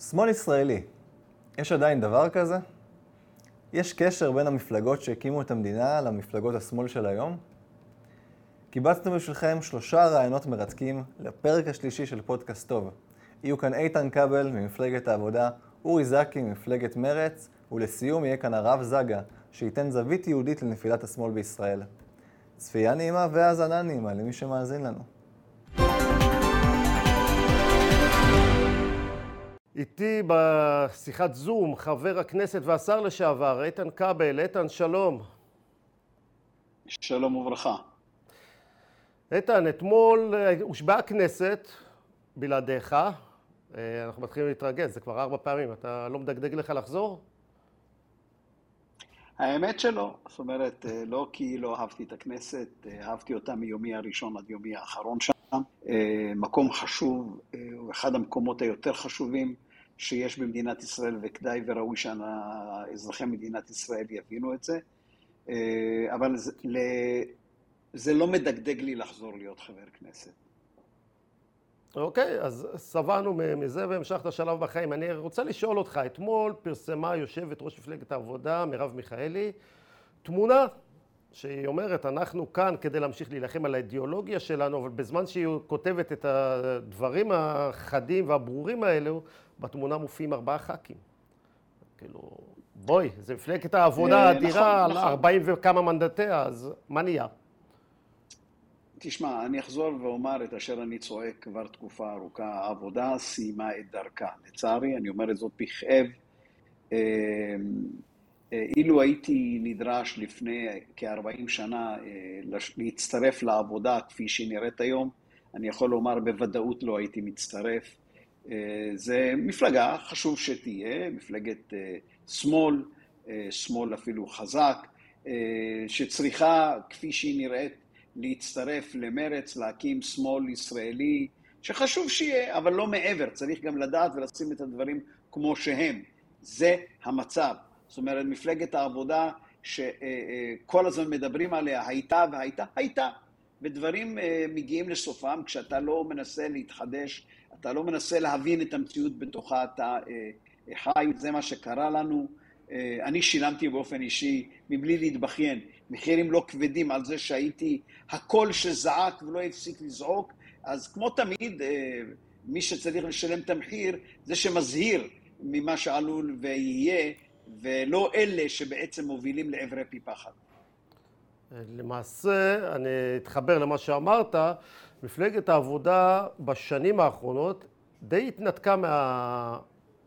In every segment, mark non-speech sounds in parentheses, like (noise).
שמאל ישראלי, יש עדיין דבר כזה? יש קשר בין המפלגות שהקימו את המדינה למפלגות השמאל של היום? קיבצנו בשבילכם שלושה רעיונות מרתקים לפרק השלישי של פודקאסט טוב. יהיו כאן איתן כבל ממפלגת העבודה, אורי זקי ממפלגת מרץ, ולסיום יהיה כאן הרב זגה, שייתן זווית יהודית לנפילת השמאל בישראל. צפייה נעימה והאזנה נעימה למי שמאזין לנו. איתי בשיחת זום חבר הכנסת והשר לשעבר איתן כבל. איתן, שלום. שלום וברכה. איתן, אתמול אה, הושבעה הכנסת בלעדיך. אה, אנחנו מתחילים להתרגז, זה כבר ארבע פעמים. אתה לא מדגדג לך לחזור? האמת שלא. זאת אומרת, אה, לא כי לא אהבתי את הכנסת, אהבתי אותה מיומי הראשון עד יומי האחרון שם. מקום חשוב, הוא אחד המקומות היותר חשובים. שיש במדינת ישראל, וכדאי וראוי שאזרחי מדינת ישראל יבינו את זה. אה, אבל זה, זה לא מדגדג לי לחזור להיות חבר כנסת. אוקיי, אז שבענו מזה והמשכת שלב בחיים. אני רוצה לשאול אותך, אתמול פרסמה יושבת ראש מפלגת העבודה, מרב מיכאלי, תמונה שהיא אומרת, אנחנו כאן כדי להמשיך להילחם על האידיאולוגיה שלנו, אבל בזמן שהיא כותבת את הדברים החדים והברורים האלו, בתמונה מופיעים ארבעה ח"כים. כאילו, בואי, זה מפלגת העבודה אה, האדירה על נכון, ארבעים וכמה מנדטיה, אז מה נהיה? תשמע, אני אחזור ואומר את אשר אני צועק כבר תקופה ארוכה. העבודה סיימה את דרכה. לצערי, אני אומר את זאת בכאב. אה, אה, אילו הייתי נדרש לפני כ-40 שנה להצטרף לעבודה כפי שהיא נראית היום, אני יכול לומר בוודאות לא הייתי מצטרף. אה, זה מפלגה, חשוב שתהיה, מפלגת אה, שמאל, אה, שמאל אפילו חזק, שצריכה, כפי שהיא נראית, להצטרף למרץ, להקים שמאל ישראלי, שחשוב שיהיה, אבל לא מעבר, צריך גם לדעת ולשים את הדברים כמו שהם. זה המצב. זאת אומרת, מפלגת העבודה שכל הזמן מדברים עליה, הייתה והייתה, הייתה. ודברים מגיעים לסופם כשאתה לא מנסה להתחדש אתה לא מנסה להבין את המציאות בתוכה, אתה אה, חי, זה מה שקרה לנו. אה, אני שילמתי באופן אישי, מבלי להתבכיין, מחירים לא כבדים על זה שהייתי הקול שזעק ולא הפסיק לזעוק, אז כמו תמיד, אה, מי שצריך לשלם את המחיר זה שמזהיר ממה שעלול ויהיה, ולא אלה שבעצם מובילים לעברי פי פחד. למעשה, אני אתחבר למה שאמרת, מפלגת העבודה בשנים האחרונות די התנתקה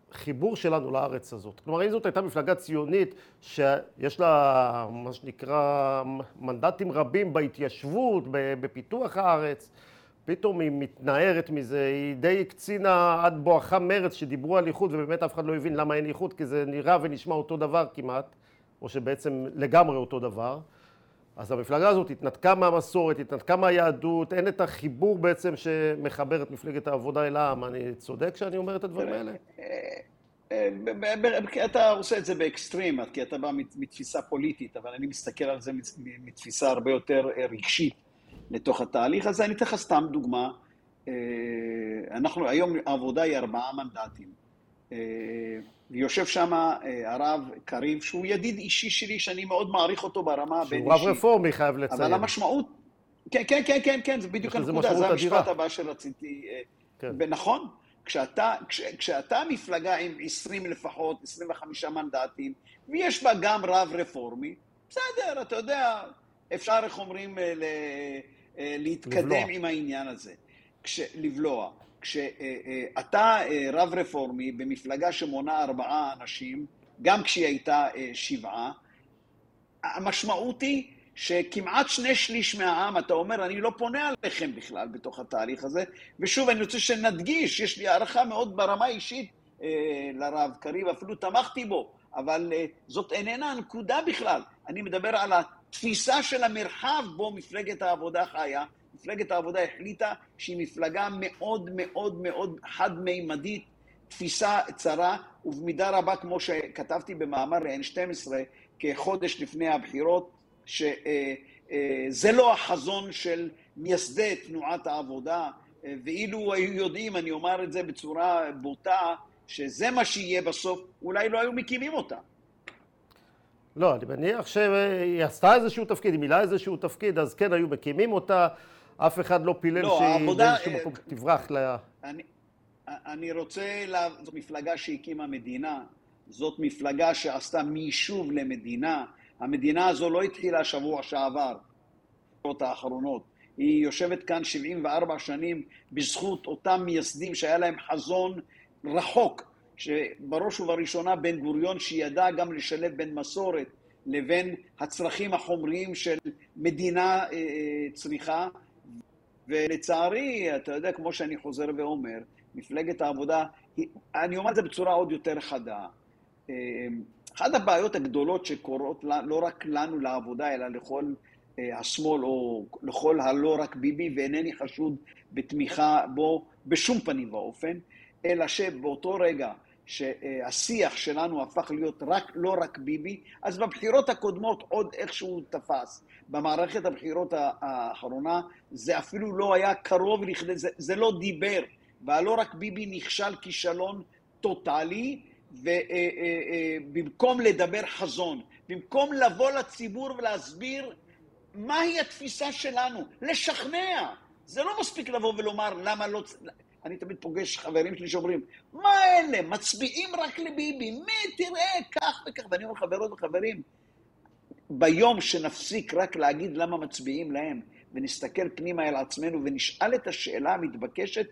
מהחיבור שלנו לארץ הזאת. כלומר, אם זאת הייתה מפלגה ציונית שיש לה, מה שנקרא, מנדטים רבים בהתיישבות, בפיתוח הארץ, פתאום היא מתנערת מזה, היא די הקצינה עד בואכה מרץ שדיברו על איחוד ובאמת אף אחד לא הבין למה אין איחוד כי זה נראה ונשמע אותו דבר כמעט, או שבעצם לגמרי אותו דבר. אז המפלגה הזאת התנתקה מהמסורת, התנתקה מהיהדות, אין את החיבור בעצם שמחבר את מפלגת העבודה אל העם. אני צודק כשאני אומר את הדברים האלה? אה, אה, אתה עושה את זה באקסטרים, כי אתה בא מתפיסה פוליטית, אבל אני מסתכל על זה מתפיסה הרבה יותר אה, רגשית לתוך התהליך הזה. אני אתן לך סתם דוגמה. אנחנו, היום העבודה היא ארבעה מנדטים. ויושב שם אה, הרב קריב, שהוא ידיד אישי שלי, שאני מאוד מעריך אותו ברמה הבין-אישית. שהוא רב רפורמי, חייב לציין. אבל המשמעות... כן, כן, כן, כן, כן, זה בדיוק הנקודה, זה המשפט הבא שרציתי... אה, כן. ונכון, כשאתה, כש, כשאתה מפלגה עם 20 לפחות, 25 מנדטים, ויש בה גם רב רפורמי, בסדר, אתה יודע, אפשר, איך אומרים, אה, ל, להתקדם לבלוע. עם העניין הזה. כש, לבלוע. כשאתה אה, רב רפורמי במפלגה שמונה ארבעה אנשים, גם כשהיא הייתה אה, שבעה, המשמעות היא שכמעט שני שליש מהעם, אתה אומר, אני לא פונה עליכם בכלל בתוך התהליך הזה. ושוב, אני רוצה שנדגיש, יש לי הערכה מאוד ברמה אישית אה, לרב קריב, אפילו תמכתי בו, אבל זאת איננה הנקודה בכלל. אני מדבר על התפיסה של המרחב בו מפלגת העבודה חיה, מפלגת העבודה החליטה שהיא מפלגה מאוד מאוד מאוד חד-מימדית, תפיסה צרה, ובמידה רבה, כמו שכתבתי במאמר ל-N12 כחודש לפני הבחירות, שזה אה, אה, לא החזון של מייסדי תנועת העבודה, אה, ואילו היו יודעים, אני אומר את זה בצורה בוטה, שזה מה שיהיה בסוף, אולי לא היו מקימים אותה. לא, אני מניח שהיא עשתה איזשהו תפקיד, היא מילאה איזשהו תפקיד, אז כן היו מקימים אותה, אף אחד לא פילל לא, שהיא העבודה, באיזשהו אה, מקום תברח ל... אני, אני רוצה, לה, זו מפלגה שהקימה מדינה, זאת מפלגה שעשתה מיישוב למדינה. המדינה הזו לא התחילה שבוע שעבר, בשבועות האחרונות. היא יושבת כאן 74 שנים בזכות אותם מייסדים שהיה להם חזון רחוק, שבראש ובראשונה בן גוריון שידע גם לשלב בין מסורת לבין הצרכים החומריים של מדינה אה, אה, צריכה. ולצערי, אתה יודע, כמו שאני חוזר ואומר, מפלגת העבודה, היא, אני אומר את זה בצורה עוד יותר חדה. אה, אחת הבעיות הגדולות שקורות לא רק לנו לעבודה, אלא לכל אה, השמאל או לכל הלא רק ביבי, ואינני חשוד בתמיכה בו בשום פנים ואופן, אלא שבאותו רגע שהשיח שלנו הפך להיות רק, לא רק ביבי, אז בבחירות הקודמות עוד איכשהו תפס. במערכת הבחירות האחרונה זה אפילו לא היה קרוב לכדי, זה, זה לא דיבר. והלא רק ביבי נכשל כישלון טוטאלי, ובמקום לדבר חזון, במקום לבוא לציבור ולהסביר מהי התפיסה שלנו, לשכנע. זה לא מספיק לבוא ולומר למה לא... אני תמיד פוגש חברים שלי שאומרים, מה אלה, מצביעים רק לביבי, מי תראה, כך וכך. ואני אומר, חברות וחברים, ביום שנפסיק רק להגיד למה מצביעים להם, ונסתכל פנימה אל עצמנו ונשאל את השאלה המתבקשת,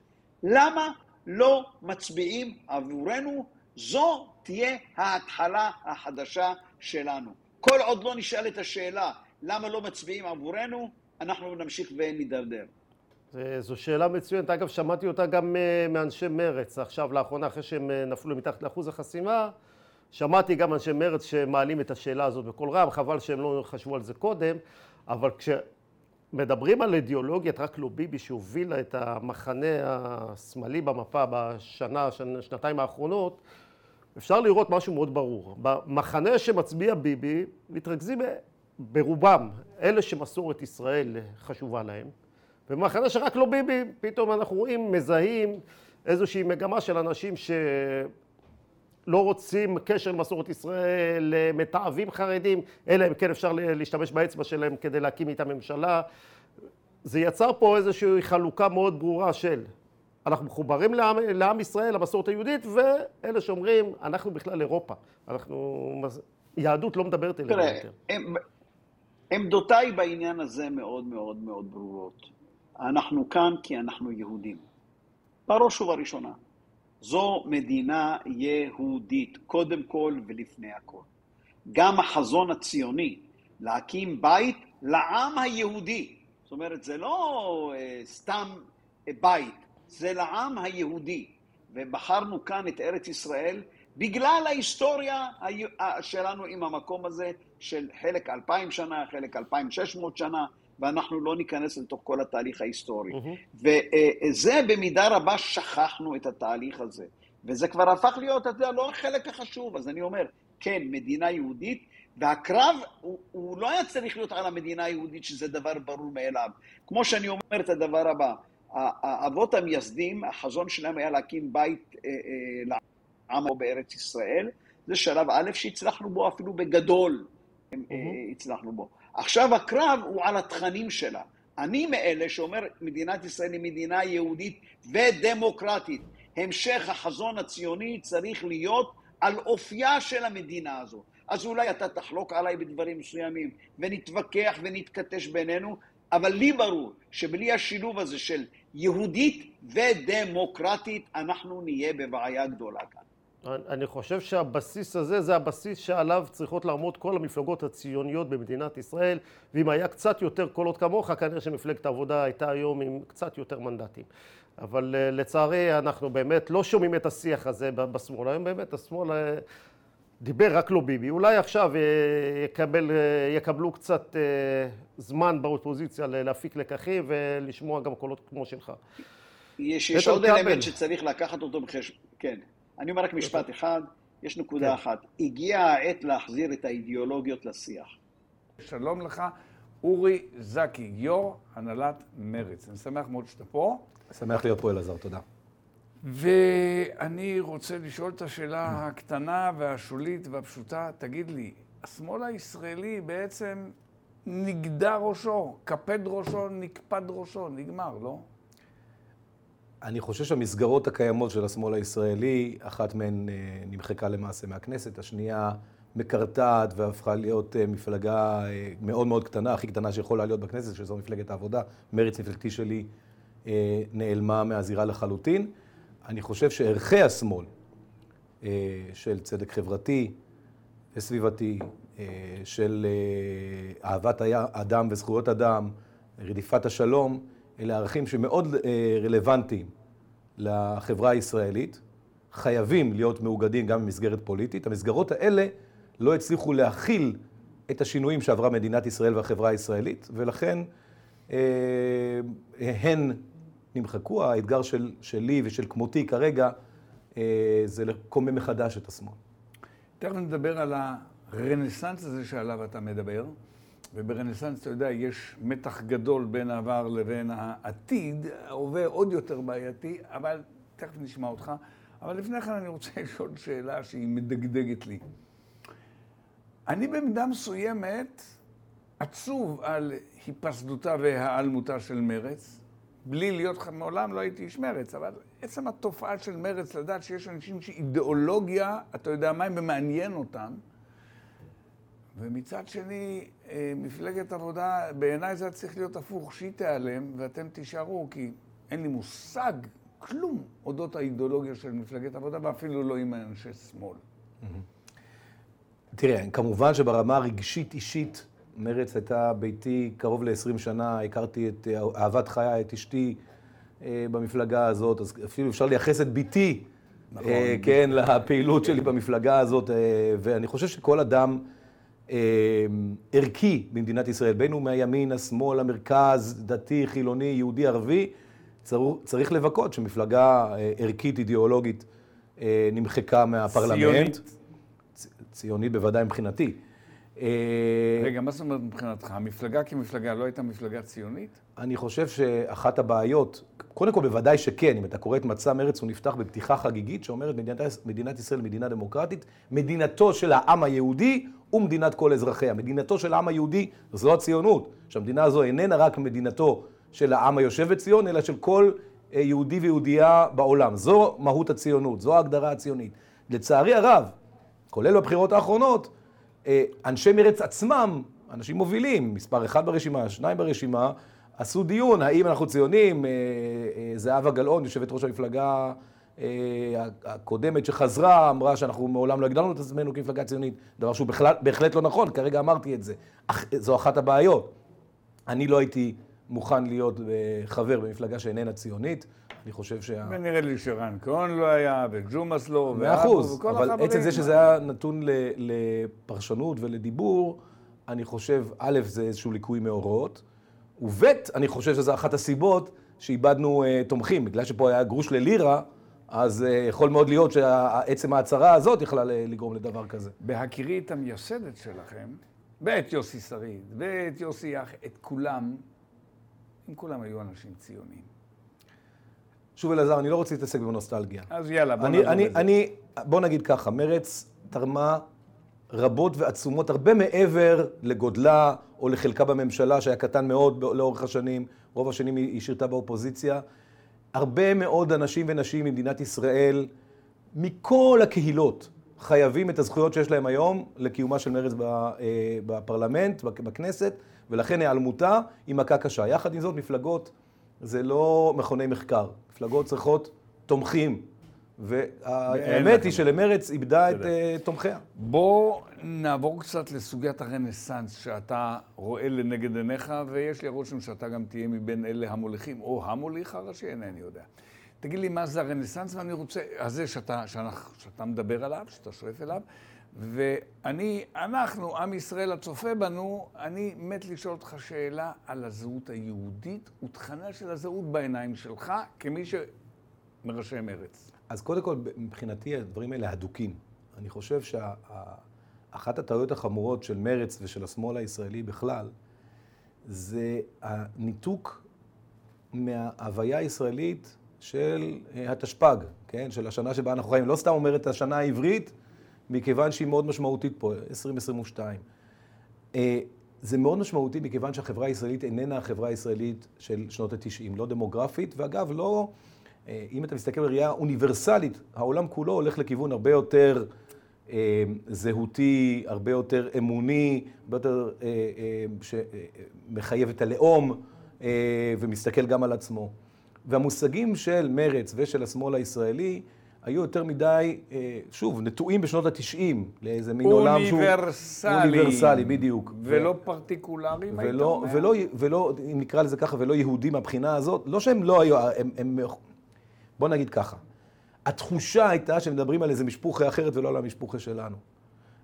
למה לא מצביעים עבורנו? זו תהיה ההתחלה החדשה שלנו. כל עוד לא נשאל את השאלה למה לא מצביעים עבורנו, אנחנו נמשיך ונידרדר. זו שאלה מצוינת. אגב, שמעתי אותה גם אה, מאנשי מרץ עכשיו, לאחרונה, אחרי שהם אה, נפלו מתחת לאחוז החסימה. שמעתי גם אנשי מרץ שמעלים את השאלה הזאת בקול רם, חבל שהם לא חשבו על זה קודם, אבל כשמדברים על אידיאולוגיית רק לא ביבי שהובילה את המחנה השמאלי במפה בשנה, שנתיים האחרונות, אפשר לראות משהו מאוד ברור. במחנה שמצביע ביבי, מתרכזים ברובם אלה שמסורת ישראל חשובה להם, ובמחנה שרק לא ביבי, פתאום אנחנו רואים, מזהים איזושהי מגמה של אנשים שלא רוצים קשר למסורת ישראל, מתעבים חרדים, אלא אם כן אפשר להשתמש באצבע שלהם כדי להקים איתם ממשלה. זה יצר פה איזושהי חלוקה מאוד ברורה של אנחנו מחוברים לעם, לעם ישראל, למסורת היהודית, ואלה שאומרים, אנחנו בכלל אירופה. אנחנו... יהדות לא מדברת אלינו יותר. עמדותיי בעניין הזה מאוד מאוד מאוד ברורות. אנחנו כאן כי אנחנו יהודים. בראש ובראשונה. זו מדינה יהודית, קודם כל ולפני הכל. גם החזון הציוני, להקים בית לעם היהודי. זאת אומרת, זה לא אה, סתם בית, זה לעם היהודי. ובחרנו כאן את ארץ ישראל בגלל ההיסטוריה שלנו עם המקום הזה של חלק אלפיים שנה, חלק אלפיים שש מאות שנה, ואנחנו לא ניכנס לתוך כל התהליך ההיסטורי. Mm-hmm. וזה במידה רבה שכחנו את התהליך הזה. וזה כבר הפך להיות, אתה יודע, לא החלק החשוב. אז אני אומר, כן, מדינה יהודית, והקרב, הוא, הוא לא היה צריך להיות על המדינה היהודית, שזה דבר ברור מאליו. כמו שאני אומר את הדבר הבא, האבות המייסדים, החזון שלהם היה להקים בית אה, אה, לעם בארץ ישראל. זה שלב א' שהצלחנו בו אפילו בגדול, mm-hmm. הצלחנו בו. עכשיו הקרב הוא על התכנים שלה. אני מאלה שאומר מדינת ישראל היא מדינה יהודית ודמוקרטית. המשך החזון הציוני צריך להיות על אופייה של המדינה הזו. אז אולי אתה תחלוק עליי בדברים מסוימים, ונתווכח ונתכתש בינינו, אבל לי ברור שבלי השילוב הזה של יהודית ודמוקרטית, אנחנו נהיה בבעיה גדולה כאן. אני חושב שהבסיס הזה זה הבסיס שעליו צריכות לעמוד כל המפלגות הציוניות במדינת ישראל, ואם היה קצת יותר קולות כמוך, כנראה שמפלגת העבודה הייתה היום עם קצת יותר מנדטים. אבל אה, לצערי אנחנו באמת לא שומעים את השיח הזה בשמאל. היום באמת השמאל אה, דיבר רק לא ביבי. אולי עכשיו אה, יקבל, יקבלו קצת זמן באופוזיציה להפיק לקחים ולשמוע גם קולות כמו שלך. יש, יש עוד אלמנט שצריך לקחת אותו בחשבון. כן. אני אומר רק משפט אחד, יש נקודה כן. אחת. הגיעה העת להחזיר את האידיאולוגיות לשיח. שלום לך, אורי זקי, יו"ר הנהלת מרץ. אני שמח מאוד שאתה פה. שמח להיות פה, אלעזר, תודה. ואני רוצה לשאול את השאלה הקטנה והשולית והפשוטה, תגיד לי, השמאל הישראלי בעצם נגדע ראשו, קפד ראשו, נקפד ראשו, נגמר, לא? אני חושב שהמסגרות הקיימות של השמאל הישראלי, אחת מהן אה, נמחקה למעשה מהכנסת, השנייה מקרטעת והפכה להיות אה, מפלגה אה, מאוד מאוד קטנה, הכי קטנה שיכולה להיות בכנסת, שזו מפלגת העבודה. מרץ מפלגתי שלי נעלמה מהזירה לחלוטין. אני חושב שערכי השמאל, של צדק חברתי וסביבתי, של אהבת האדם וזכויות אדם, רדיפת השלום, אלה ערכים שמאוד רלוונטיים לחברה הישראלית, חייבים להיות מאוגדים גם במסגרת פוליטית. המסגרות האלה לא הצליחו להכיל את השינויים שעברה מדינת ישראל והחברה הישראלית, ולכן אה, הן נמחקו. האתגר של, שלי ושל כמותי כרגע אה, זה לקומם מחדש את השמאל. תכף נדבר על הרנסאנס הזה שעליו אתה מדבר, וברנסאנס, אתה יודע, יש מתח גדול בין העבר לבין העתיד, ההווה עוד יותר בעייתי, אבל תכף נשמע אותך. אבל לפני כן אני רוצה לשאול שאלה שהיא מדגדגת לי. אני במידה מסוימת עצוב על היפסדותה והיעלמותה של מרץ. בלי להיות, מעולם לא הייתי איש מרץ, אבל עצם התופעה של מרץ, לדעת שיש אנשים שאידיאולוגיה, אתה יודע מה הם ומעניין אותם. ומצד שני, אה, מפלגת עבודה, בעיניי זה צריך להיות הפוך, שהיא תיעלם ואתם תישארו, כי אין לי מושג, כלום, אודות האידיאולוגיה של מפלגת עבודה, ואפילו לא עם אנשי שמאל. תראה, כמובן שברמה הרגשית אישית, מרץ הייתה ביתי קרוב ל-20 שנה, הכרתי את אה, אהבת חיי, את אשתי אה, במפלגה הזאת, אז אפילו אפשר לייחס את ביתי, נכון, כן, לפעילות שלי במפלגה הזאת, ואני חושב שכל אדם... ערכי במדינת ישראל, בין הוא מהימין, השמאל, המרכז, דתי, חילוני, יהודי, ערבי, צריך לבכות שמפלגה ערכית, אידיאולוגית, נמחקה מהפרלמנט. ציונית. ציונית בוודאי מבחינתי. רגע, מה זאת אומרת מבחינתך? המפלגה כמפלגה לא הייתה מפלגה ציונית? אני חושב שאחת הבעיות, קודם כל בוודאי שכן, אם אתה קורא את מצע מרץ, הוא נפתח בפתיחה חגיגית שאומרת מדינת, מדינת ישראל מדינה דמוקרטית, מדינתו של העם היהודי ומדינת כל אזרחיה. מדינתו של העם היהודי זו הציונות, שהמדינה הזו איננה רק מדינתו של העם היושב בציון, אלא של כל אה, יהודי ויהודייה בעולם. זו מהות הציונות, זו ההגדרה הציונית. לצערי הרב, כולל בבחירות האחרונות, אה, אנשי מרץ עצמם, אנשים מובילים, מספר אחד ברשימה, שניים ברשימה, עשו דיון, האם אנחנו ציונים, אה, זהבה גלאון, יושבת ראש המפלגה הקודמת שחזרה, אמרה שאנחנו מעולם לא הגדרנו את עצמנו כמפלגה ציונית, דבר שהוא בכלל, בהחלט לא נכון, כרגע אמרתי את זה. אך, זו אחת הבעיות. אני לא הייתי מוכן להיות חבר במפלגה שאיננה ציונית. אני חושב שה... ונראה לי שרן כהן לא היה, וג'ומאס לא, מאה אחוז, אבל החברים. עצם זה שזה היה נתון לפרשנות ולדיבור, אני חושב, א', זה איזשהו ליקוי מאורות, וב', אני חושב שזו אחת הסיבות שאיבדנו uh, תומכים, בגלל שפה היה גרוש ללירה, אז uh, יכול מאוד להיות שעצם ההצהרה הזאת יכלה לגרום לדבר כזה. בהכירי את המייסדת שלכם, ואת יוסי שריד, ואת יוסי יח, את כולם, אם כולם היו אנשים ציונים. שוב, אלעזר, אני לא רוצה להתעסק בנוסטלגיה. אז יאללה, בוא נעזור את זה. אני, בוא נגיד ככה, מרץ תרמה רבות ועצומות, הרבה מעבר לגודלה או לחלקה בממשלה, שהיה קטן מאוד לאורך השנים, רוב השנים היא שירתה באופוזיציה. הרבה מאוד אנשים ונשים ממדינת ישראל, מכל הקהילות, חייבים את הזכויות שיש להם היום לקיומה של מרץ אה, בפרלמנט, בכנסת, ולכן היעלמותה היא מכה קשה. יחד עם זאת, מפלגות זה לא מכוני מחקר. מפלגות צריכות תומכים. והאמת היא שלמרץ איבדה את אה, תומכיה. בוא נעבור קצת לסוגיית הרנסאנס שאתה רואה לנגד עיניך, ויש לי הרושם שאתה גם תהיה מבין אלה המוליכים, או המוליך הראשי, אינני יודע. תגיד לי, מה זה הרנסאנס, ואני רוצה, הזה שאתה, שאנחנו, שאתה מדבר עליו, שאתה שואף אליו, ואני, אנחנו, עם ישראל הצופה בנו, אני מת לשאול אותך שאלה על הזהות היהודית ותכנה של הזהות בעיניים שלך, כמי שמראשי מרץ. אז קודם כל, מבחינתי הדברים האלה הדוקים. אני חושב שאחת הטעויות החמורות של מרץ ושל השמאל הישראלי בכלל, זה הניתוק מההוויה הישראלית של אה, התשפ"ג, כן? של השנה שבה אנחנו חיים. לא סתם אומר את השנה העברית, מכיוון שהיא מאוד משמעותית פה, 2022. אה, זה מאוד משמעותי מכיוון שהחברה הישראלית איננה החברה הישראלית של שנות ה-90, לא דמוגרפית, ואגב, לא, אם אתה מסתכל בראייה אוניברסלית, העולם כולו הולך לכיוון הרבה יותר אה, זהותי, הרבה יותר אמוני, הרבה יותר אה, אה, שמחייב את הלאום אה, ומסתכל גם על עצמו. והמושגים של מרץ ושל השמאל הישראלי, היו יותר מדי, אה, שוב, נטועים בשנות התשעים, לאיזה מין עולם שהוא... אוניברסלי. אוניברסלי, בדיוק. ולא פרטיקולרי, מה היית אומר? ולא, ולא, אם נקרא לזה ככה, ולא יהודים מהבחינה הזאת, לא שהם לא היו, הם, הם, בוא נגיד ככה, התחושה הייתה שמדברים על איזה משפוחה אחרת ולא על המשפוחה שלנו.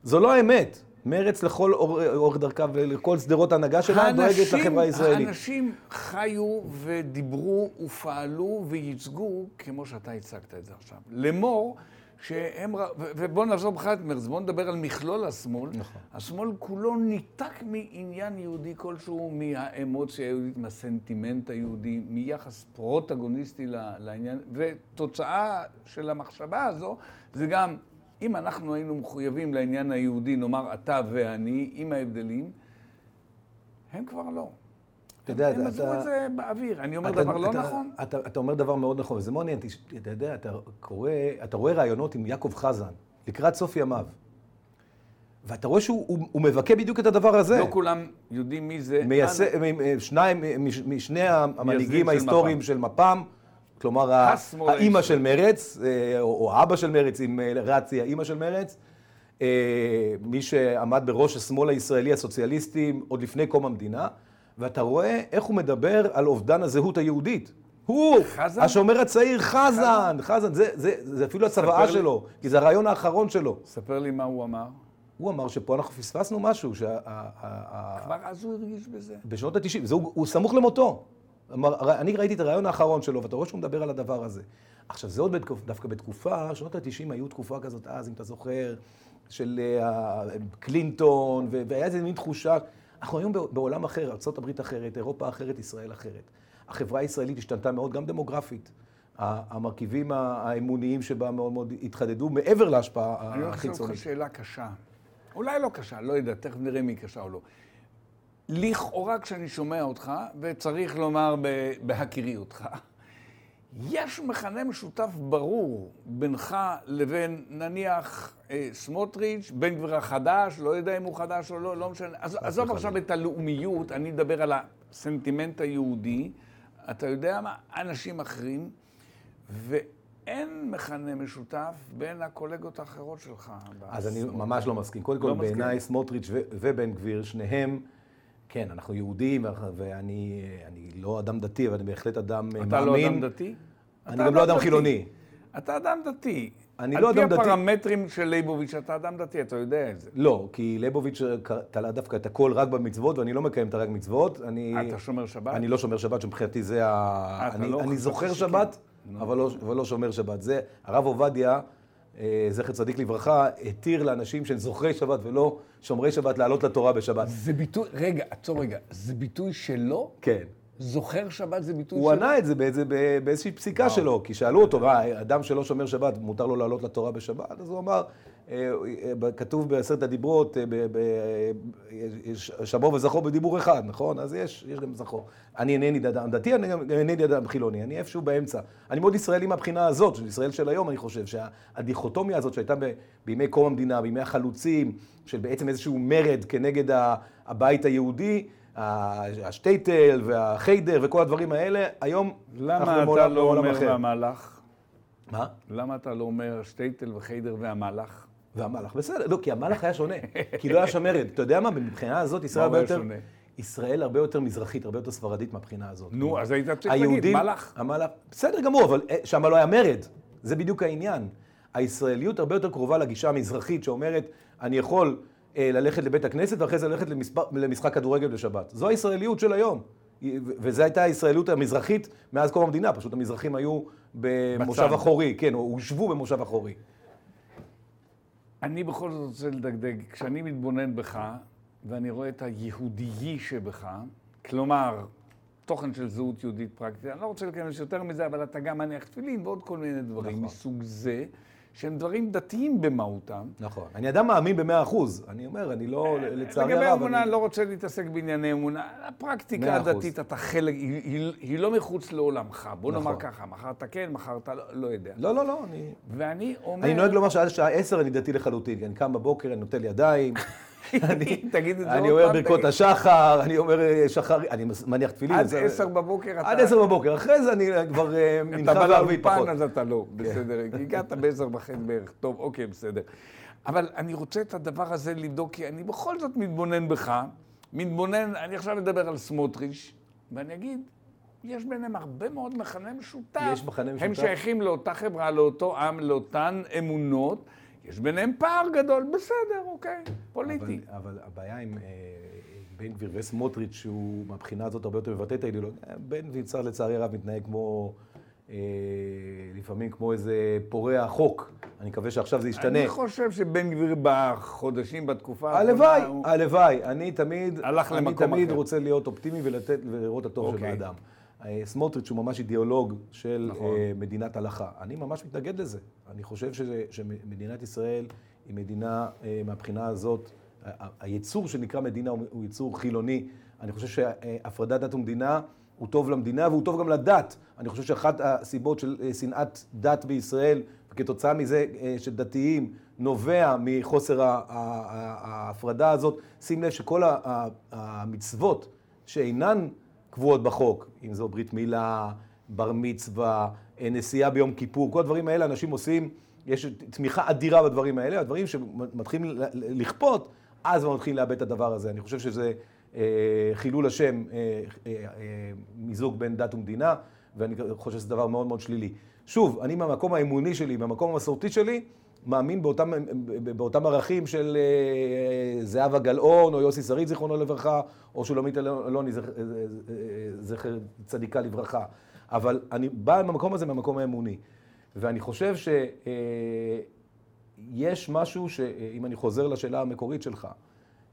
זו לא האמת. מרץ לכל אור- אורך דרכה ולכל שדרות ההנהגה שלה דואגת לחברה הישראלית. האנשים חיו ודיברו ופעלו וייצגו כמו שאתה הצגת את זה עכשיו. לאמור שהם, ר- ו- ובוא נעזוב בכלל את מרץ, בוא נדבר על מכלול השמאל. נכון. השמאל כולו ניתק מעניין יהודי כלשהו, מהאמוציה היהודית, מהסנטימנט היהודי, מיחס פרוטגוניסטי לעניין, ותוצאה של המחשבה הזו זה גם, אם אנחנו היינו מחויבים לעניין היהודי, נאמר אתה ואני, עם ההבדלים, הם כבר לא. אתה יודע, הם אתה- עזבו את זה באוויר. אני אומר דבר לא נכון? אתה, אומר דבר מאוד נכון, וזה מעניין. אתה יודע, אתה קורא, אתה רואה ראיונות עם יעקב חזן, לקראת סוף ימיו, ואתה רואה שהוא הוא, הוא מבכה בדיוק את הדבר הזה. לא כולם יודעים מי זה. מייסד, מ- שניים, מש- משני המנהיגים ההיסטוריים מפ"ם. של מפ"ם, כלומר, האימא. של מרץ, אה, או או אבא של מרץ, עם אה, רצי, האימא של מרץ, אה, מי שעמד בראש השמאל הישראלי הסוציאליסטי עוד לפני קום המדינה, ואתה רואה איך הוא מדבר על אובדן הזהות היהודית. הוא, חזן? השומר הצעיר, חזן, חזן, זה, זה, זה אפילו הצוואה לי. שלו, כי זה הרעיון האחרון שלו. ספר לי מה הוא אמר. הוא אמר שפה אנחנו פספסנו משהו, שה... כבר אז הוא הרגיש בזה. בשנות ה-90, הוא, הוא סמוך למותו. אמר, אני ראיתי את הרעיון האחרון שלו, ואתה רואה שהוא מדבר על הדבר הזה. עכשיו, זה עוד בתקופ, דווקא בתקופה, שנות ה-90 היו תקופה כזאת אז, אם אתה זוכר, של אה, קלינטון, והיה איזה מין תחושה, אנחנו היום בעולם אחר, ארה"ב אחרת, אירופה אחרת, ישראל אחרת. החברה הישראלית השתנתה מאוד, גם דמוגרפית. המרכיבים האמוניים שבה מאוד מאוד התחדדו, מעבר להשפעה אני הולך לשאול החיצונית. אותך שאלה קשה. אולי לא קשה, לא יודע, תכף נראה אם היא קשה או לא. לכאורה כשאני שומע אותך, וצריך לומר בהכירי אותך, יש מכנה משותף ברור בינך לבין נניח אה, סמוטריץ', בן גביר החדש, לא יודע אם הוא חדש או לא, לא משנה. אז עזוב עכשיו את הלאומיות, אני מדבר על הסנטימנט היהודי. אתה יודע מה? אנשים אחרים, ואין מכנה משותף בין הקולגות האחרות שלך. אז אני. ממש לא מסכים. קודם כל, לא. בעיניי סמוטריץ' ובן גביר, שניהם, כן, אנחנו יהודים, ואני אני לא אדם דתי, אבל אני בהחלט אדם אה, אתה לא מאמין. אדם דתי? אני אתה גם לא אדם דתי. חילוני. אתה אדם דתי. אני לא אדם על דתי. פי הפרמטרים של ליבוביץ', אתה אדם דתי, אתה יודע את זה. לא, כי ליבוביץ' תלה דווקא את הכל רק במצוות, ואני לא מקיים את הרג מצוות. אני, אתה שומר שבת? אני לא שומר שבת, שמבחינתי זה ה... אתה אני, לא אני זוכר. שבת, אבל לא, אבל לא שומר שבת. זה, הרב עובדיה, אה, זכר צדיק לברכה, התיר לאנשים שהם זוכרי שבת ולא שומרי שבת לעלות לתורה בשבת. זה ביטוי, רגע, עצור רגע, זה ביטוי שלו? כן. זוכר שבת זה ביטוי הוא שלו? ענה את זה באיזה, באיזושהי פסיקה שלו, כי שאלו אותו, מה, אדם שלא שומר שבת, מותר לו לעלות לתורה בשבת? אז הוא אמר, אה, אה, כתוב בעשרת הדיברות, אה, אה, שמור וזכור בדיבור אחד, נכון? אז יש, יש גם זכור. אני אינני אדם דתי, אני גם אינני אדם חילוני, אני איפשהו באמצע. אני מאוד ישראלי מהבחינה הזאת, של ישראל של היום, אני חושב, שהדיכוטומיה הזאת שהייתה בימי קום המדינה, בימי החלוצים, של בעצם איזשהו מרד כנגד הבית היהודי, השטייטל והחיידר וכל הדברים האלה, היום אנחנו למה אתה בעולם- לא בעולם אומר אחר. והמלאך? מה? למה אתה לא אומר שטייטל וחיידר והמלאך? והמלאך, בסדר, לא, כי המלאך היה שונה, כי לא היה שם מרד. אתה יודע מה, מבחינה הזאת ישראל הרבה יותר... שונה? ישראל הרבה יותר מזרחית, הרבה יותר ספרדית מהבחינה הזאת. נו, אז היית צריך להגיד, מלאך. המלאך, בסדר גמור, אבל אה, שם לא היה מרד. זה בדיוק העניין. הישראליות הרבה יותר קרובה לגישה המזרחית שאומרת, אני יכול אה, ללכת לבית הכנסת ואחרי זה ללכת למספר, למשחק כדורגל בשבת. זו הישראליות של היום. וזו הייתה הישראליות המזרחית מאז קום המדינה, פשוט המזרחים היו במושב. אחורי, כן, או הושבו במושב אחורי. אני בכל זאת רוצה לדגדג, כשאני מתבונן בך, ואני רואה את היהודיי שבך, כלומר, תוכן של זהות יהודית פרקטית. אני לא רוצה להיכנס יותר מזה, אבל אתה גם מניח תפילין ועוד כל מיני דברים נכון. מסוג זה, שהם דברים דתיים במהותם. נכון. אני אדם מאמין במאה אחוז. אני אומר, אני לא, לצערי לגבי הרב, אמונה, אני... לא רוצה להתעסק בענייני אמונה. הפרקטיקה. הדתית, אתה חלק, היא, היא, היא לא מחוץ לעולמך. בוא נאמר נכון. ככה, מחר אתה כן, מחר אתה לא, לא יודע. לא, לא, לא, אני... ואני אומר... אני נוהג לומר שעד השעה עשר אני דתי לחלוטין, אני קם בבוקר, אני נוטל ידיים, אני, (laughs) תגיד את זה אני עוד אומר פעם, ברכות תגיד. השחר, אני אומר אה, שחר, אני מניח תפילין. עד זה- עשר בבוקר אתה... עד עשר בבוקר, אחרי זה אני כבר אה, אתה מנחה בא וערבית לאולפן, פחות. אז אתה לא, בסדר. כי הגעת בעשר וחצי בערך. טוב, אוקיי, בסדר. אבל אני רוצה את הדבר הזה לבדוק, כי אני בכל זאת מתבונן בך, מתבונן, אני עכשיו מדבר על סמוטריץ', ואני אגיד, יש ביניהם הרבה מאוד מכנה משותף. יש מכנה הם משותף. שייכים לאותה חברה, לאותו עם, לאותן אמונות. יש ביניהם פער גדול, בסדר, אוקיי, פוליטי. אבל, אבל הבעיה עם אה, בן גביר וסמוטריץ', שהוא מהבחינה הזאת הרבה יותר מבטא את האידיאולוגיה, בן גביר צריך לצערי הרב מתנהג כמו, אה, לפעמים כמו איזה פורע חוק. אני מקווה שעכשיו זה ישתנה. אני חושב שבן גביר בחודשים, בתקופה הלוואי, הוא- הלוואי. אני תמיד, הלך אני למקום תמיד אחר. רוצה להיות אופטימי ולתת, ולראות את הטוב אוקיי. שבאדם. סמוטריץ' הוא ממש אידיאולוג של נכון. אה, מדינת הלכה. אני ממש מתנגד לזה. אני חושב שזה- שמדינת ישראל היא מדינה, אה, מהבחינה הזאת, היצור שנקרא מדינה הוא יצור חילוני. אני חושב שהפרדת דת ומדינה הוא טוב למדינה והוא טוב גם לדת. אני חושב שאחת הסיבות של אה, שנאת דת בישראל, וכתוצאה מזה שדתיים, נובע מחוסר ההפרדה הזאת. שים לב שכל המצוות שאינן קבועות בחוק, אם זו ברית מילה, בר מצווה, אה, נסיעה ביום כיפור, כל הדברים האלה אנשים עושים, יש תמיכה אדירה בדברים האלה, הדברים שמתחילים לכפות, אז הם מתחילים לאבד את הדבר הזה. אני חושב שזה אה, חילול השם, אה, אה, אה, מיזוג בין דת ומדינה, ואני חושב שזה דבר מאוד מאוד שלילי. שוב, אני מהמקום האמוני שלי, מהמקום המסורתי שלי, מאמין באותם, באותם ערכים של אה, זהבה גלאון, או יוסי שריד, זיכרונו לברכה, או שולמית אלוני, זכ- אה, זכר צדיקה לברכה. אבל אני בא מהמקום הזה, מהמקום האמוני. ואני חושב שיש משהו שאם אני חוזר לשאלה המקורית שלך,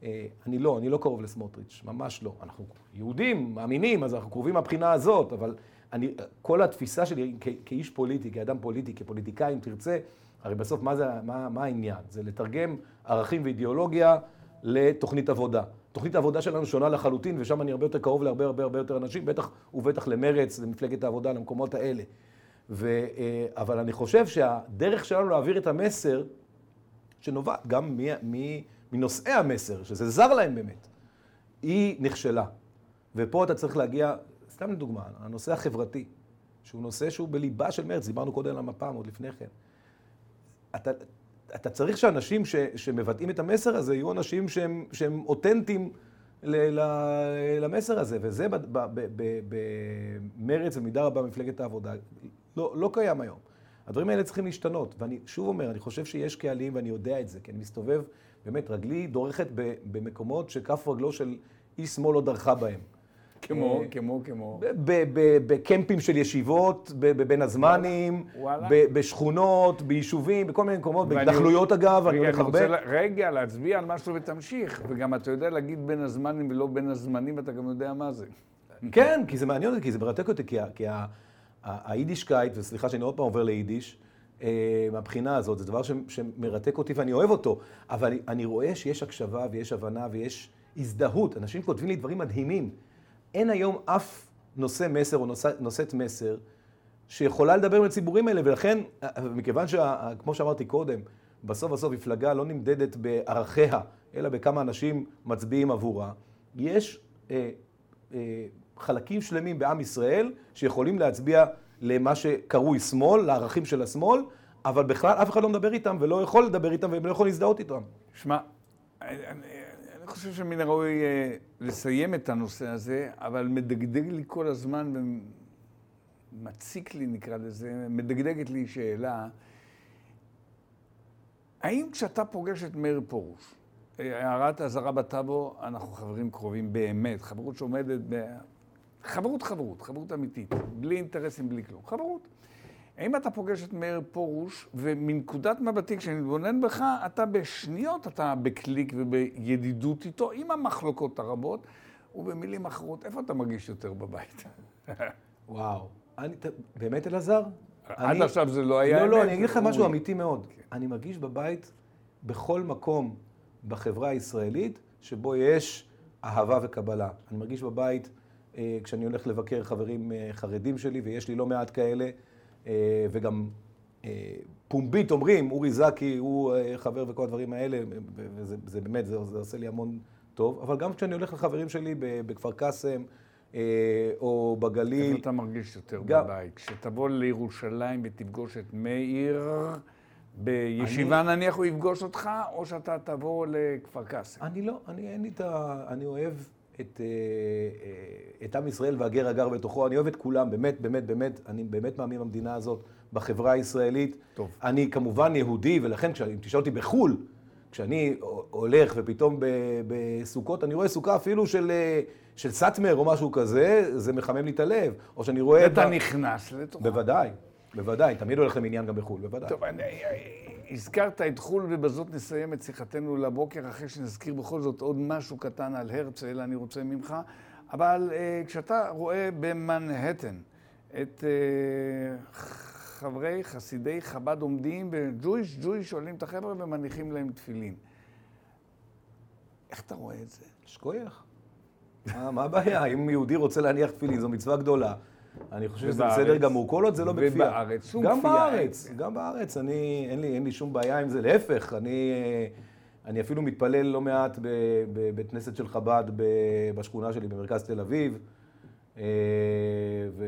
אה, אני לא, אני לא קרוב לסמוטריץ', ממש לא. אנחנו יהודים, מאמינים, אז אנחנו קרובים מהבחינה הזאת, אבל אני, כל התפיסה שלי כ- כאיש פוליטי, כאדם פוליטי, כפוליטיקאי, אם תרצה, הרי בסוף מה, זה, מה, מה העניין? זה לתרגם ערכים ואידיאולוגיה לתוכנית עבודה. תוכנית העבודה שלנו שונה לחלוטין, ושם אני הרבה יותר קרוב להרבה הרבה הרבה יותר אנשים, בטח ובטח למרץ, למפלגת העבודה, למקומות האלה. ו, אה, אבל אני חושב שהדרך שלנו להעביר את המסר, שנובעת גם מ, מ, מנושאי המסר, שזה זר להם באמת, היא נכשלה. ופה אתה צריך להגיע, סתם לדוגמה, הנושא החברתי, שהוא נושא שהוא בליבה של מרץ, דיברנו קודם על המפ"ם, עוד לפני כן. אתה, אתה צריך שאנשים ש, שמבטאים את המסר הזה יהיו אנשים שהם, שהם אותנטיים ל, ל, למסר הזה, וזה במרץ במידה רבה במפלגת העבודה לא, לא קיים היום. הדברים האלה צריכים להשתנות, ואני שוב אומר, אני חושב שיש קהלים ואני יודע את זה, כי אני מסתובב, באמת, רגלי דורכת במקומות שכף רגלו של איש שמאל לא דרכה בהם. כמו, אה, כמו, כמו. ב- בקמפים של ישיבות, בבין הזמנים, בשכונות, ביישובים, בכל מיני מקומות, בהתנחלויות אגב, אני הולך הרבה. רגע, להצביע על משהו ותמשיך. וגם אתה יודע להגיד בין הזמנים ולא בין הזמנים, אתה גם יודע מה זה. כן, כי זה מעניין אותי, כי זה מרתק אותי, כי, היידישקייט, וסליחה שאני עוד פעם עובר ליידיש, אה, מהבחינה הזאת, זה דבר שמרתק אותי ואני אוהב אותו, אבל אני רואה שיש הקשבה ויש הבנה ויש הזדהות. אנשים כותבים לי דברים מדהימים. אין היום אף נושא מסר או נושא, נושאת מסר שיכולה לדבר עם הציבורים האלה, ולכן, אה, מכיוון שכמו שאמרתי קודם, בסוף בסוף מפלגה לא נמדדת בערכיה, אלא בכמה אנשים מצביעים עבורה, יש אה, אה, חלקים שלמים בעם ישראל שיכולים להצביע למה שקרוי שמאל, לערכים של השמאל, אבל בכלל אף אחד לא מדבר איתם ולא יכול לדבר איתם והם לא יכולים להזדהות איתם. שמע, אני, אני חושב שמן הראוי אה, לסיים את הנושא הזה, אבל מדגדג לי כל הזמן ומציק לי, נקרא לזה, מדגדגת לי שאלה, האם כשאתה פוגש את מאיר פרוש, אה, הערת אזהרה בטאבו, אנחנו חברים קרובים באמת, חברות שעומדת ב... חברות חברות, חברות אמיתית, בלי אינטרסים, בלי כלום, חברות. האם אתה פוגש את מאיר פרוש, ומנקודת מבטי, כשאני מתבונן בך, אתה בשניות, אתה בקליק ובידידות איתו, עם המחלוקות הרבות, ובמילים אחרות, איפה אתה מרגיש יותר בבית? (laughs) וואו. אני, באמת, אלעזר? עד אני, עכשיו זה לא היה לא, לא, אני אגיד לך משהו אמיתי מאוד. כן. אני מרגיש בבית, בכל מקום בחברה הישראלית, שבו יש אהבה וקבלה. אני מרגיש בבית, אה, כשאני הולך לבקר חברים אה, חרדים שלי, ויש לי לא מעט כאלה, וגם אה, פומבית אומרים, אורי זקי הוא אה, חבר וכל הדברים האלה, וזה באמת, זה, זה עושה לי המון טוב. אבל גם כשאני הולך לחברים שלי בכפר קאסם, אה, או בגליל. איפה אתה מרגיש יותר גם... בבית? כשתבוא לירושלים ותפגוש את מאיר, בישיבה אני... נניח הוא יפגוש אותך, או שאתה תבוא לכפר קאסם? אני לא, אני אין לי את ה... אני אוהב את, את עם ישראל והגר הגר בתוכו, אני אוהב את כולם, באמת, באמת, באמת, אני באמת מאמין במדינה הזאת. בחברה הישראלית. טוב. אני כמובן יהודי, ולכן אם תשאל אותי בחו"ל, כשאני הולך ופתאום בסוכות, אני רואה סוכה אפילו של, של סאטמר או משהו כזה, זה מחמם לי את הלב. או שאני רואה... ואתה את... נכנס לתוכו. בוודאי, בוודאי. תמיד הולך למניין גם בחו"ל, בוודאי. טוב, אני, הזכרת את חו"ל, ובזאת נסיים את שיחתנו לבוקר, אחרי שנזכיר בכל זאת עוד משהו קטן על הרצל, אני רוצה ממך. אבל uh, כשאתה רואה במנהטן את... Uh, חברי חסידי חב"ד עומדים וג'ויש ג'ויש שואלים את החבר'ה ומניחים להם תפילין. איך אתה רואה את זה? שכוייח. מה הבעיה? אם יהודי רוצה להניח תפילין, זו מצווה גדולה. אני חושב שזה בסדר גמור, כל עוד זה לא בכפייה. ובארץ, שום גם בארץ, גם בארץ. אני, אין לי, אין לי שום בעיה עם זה, להפך, אני, אני אפילו מתפלל לא מעט בבית כנסת של חב"ד בשכונה שלי במרכז תל אביב. אה, ו...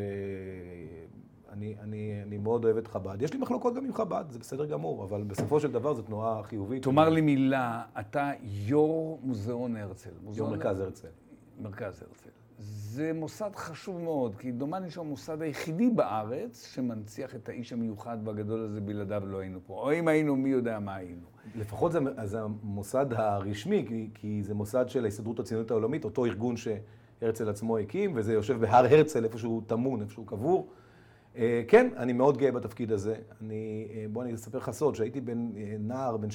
אני, אני, אני מאוד אוהב את חב"ד. יש לי מחלוקות גם עם חב"ד, זה בסדר גמור, אבל בסופו של דבר זו תנועה חיובית. תאמר לי מילה, אתה יו"ר מוזיאון הרצל. יו"ר מרכז הרצל. מרכז הרצל. זה מוסד חשוב מאוד, כי דומני שהוא המוסד היחידי בארץ שמנציח את האיש המיוחד והגדול הזה, בלעדיו לא היינו פה. או אם היינו, מי יודע מה היינו. לפחות זה, זה המוסד הרשמי, כי, כי זה מוסד של ההסתדרות הציונית העולמית, אותו ארגון שהרצל עצמו הקים, וזה יושב בהר הרצל, איפה שהוא טמון, איפה שהוא קבור. אה, כן, אני מאוד גאה בתפקיד הזה. אני, אה, בוא אני אספר לך סוד, כשהייתי בן אה, נער, בן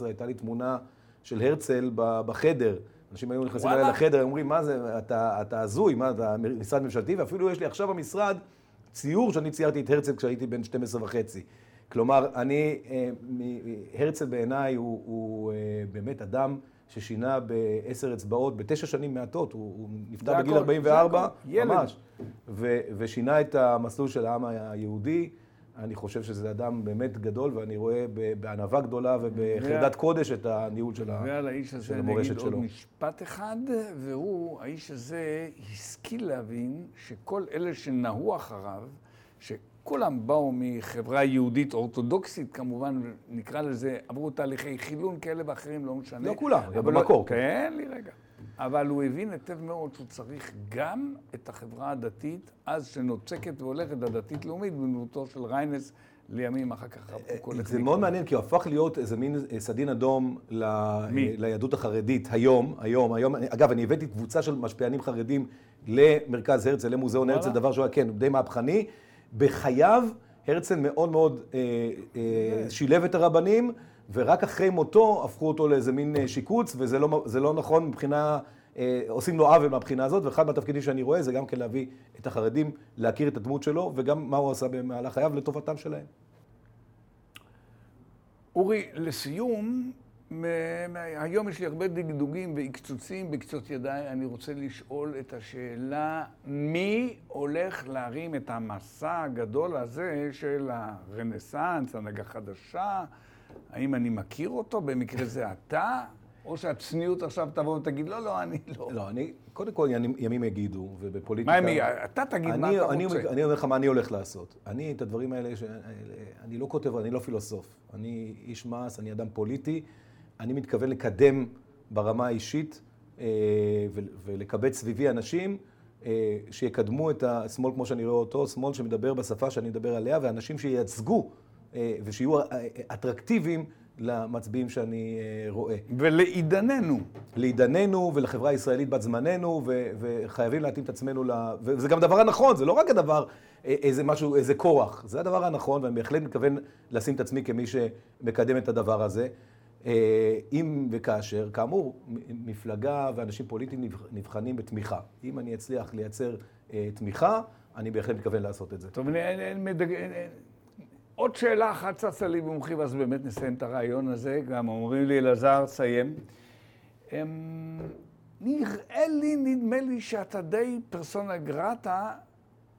12-13, הייתה לי תמונה של הרצל בחדר. אנשים היו נכנסים אליי לחדר, אומרים, מה זה, אתה הזוי, מה, אתה משרד ממשלתי, ואפילו יש לי עכשיו במשרד ציור שאני ציירתי את הרצל כשהייתי בן 12 וחצי. כלומר, אני, הרצל בעיניי הוא, הוא באמת אדם ששינה בעשר אצבעות, בתשע שנים מעטות, הוא, הוא נפטר בגיל 44, ממש, ו, ושינה את המסלול של העם היהודי. אני חושב שזה אדם באמת גדול, ואני רואה בענווה גדולה ובחרדת קודש את הניהול של, המורשת שלו. ועל האיש הזה אני אגיד עוד משפט אחד, והוא, האיש הזה השכיל להבין שכל אלה שנהו אחריו, ש... כולם באו מחברה יהודית אורתודוקסית, כמובן, נקרא לזה, עברו תהליכי חילון כאלה ואחרים, לא משנה. לא כולם, אבל במקור. לא, כן, לי רגע. אבל הוא הבין היטב מאוד שהוא צריך גם את החברה הדתית, אז שנוצקת והולכת הדתית-לאומית, בדמותו של ריינס, לימים אחר כך. זה מאוד מעניין, כי הוא הפך להיות איזה מין סדין אדום ל... ליהדות החרדית היום, היום, היום. אגב, אני הבאתי קבוצה של משפיענים חרדים למרכז הרצל, למוזיאון הרצל, דבר שהוא היה, כן, די מהפכני. בחייו, הרצל מאוד מאוד אה, אה, שילב את הרבנים, ורק אחרי מותו הפכו אותו לאיזה מין אה, שיקוץ, וזה לא, לא נכון מבחינה, אה, עושים לו עוול מהבחינה הזאת, ואחד מהתפקידים שאני רואה זה גם כן להביא את החרדים, להכיר את הדמות שלו, וגם מה הוא עשה במהלך חייו לטובתם שלהם. אורי, לסיום, היום יש לי הרבה דגדוגים ועקצוצים בקצות ידיי. אני רוצה לשאול את השאלה, מי הולך להרים את המסע הגדול הזה של הרנסאנס, הנהגה חדשה? האם אני מכיר אותו? במקרה זה אתה? או שהצניעות עכשיו תבוא ותגיד, לא, לא, אני לא. לא, אני, קודם כל ימים יגידו, ובפוליטיקה... מה ימים? אתה תגיד אני, מה אתה אני, רוצה. אני אומר לך מה אני הולך לעשות. אני, את הדברים האלה, ש... אני לא כותב, אני לא פילוסוף. אני איש מעש, אני אדם פוליטי. אני מתכוון לקדם ברמה האישית אה, ולקבץ סביבי אנשים אה, שיקדמו את השמאל כמו שאני רואה אותו, שמאל שמדבר בשפה שאני מדבר עליה, ואנשים שייצגו ושיהיו אטרקטיביים למצביעים שאני רואה. ולעידננו. לעידננו ולחברה הישראלית בת זמננו, ו- וחייבים להתאים את עצמנו ל... וזה גם הדבר הנכון, זה לא רק הדבר, איזה משהו, איזה כורח. זה הדבר הנכון, ואני בהחלט מתכוון לשים את עצמי כמי שמקדם את הדבר הזה. אה, אם וכאשר, כאמור, מפלגה ואנשים פוליטיים נבח- נבחנים בתמיכה. אם אני אצליח לייצר אה, תמיכה, אני בהחלט מתכוון לעשות את זה. טוב, עוד שאלה אחת צצה לי במוחי, ואז באמת נסיים את הרעיון הזה. גם אומרים לי, אלעזר, סיים. אמ, נראה לי, נדמה לי שאתה די פרסונה גרטה,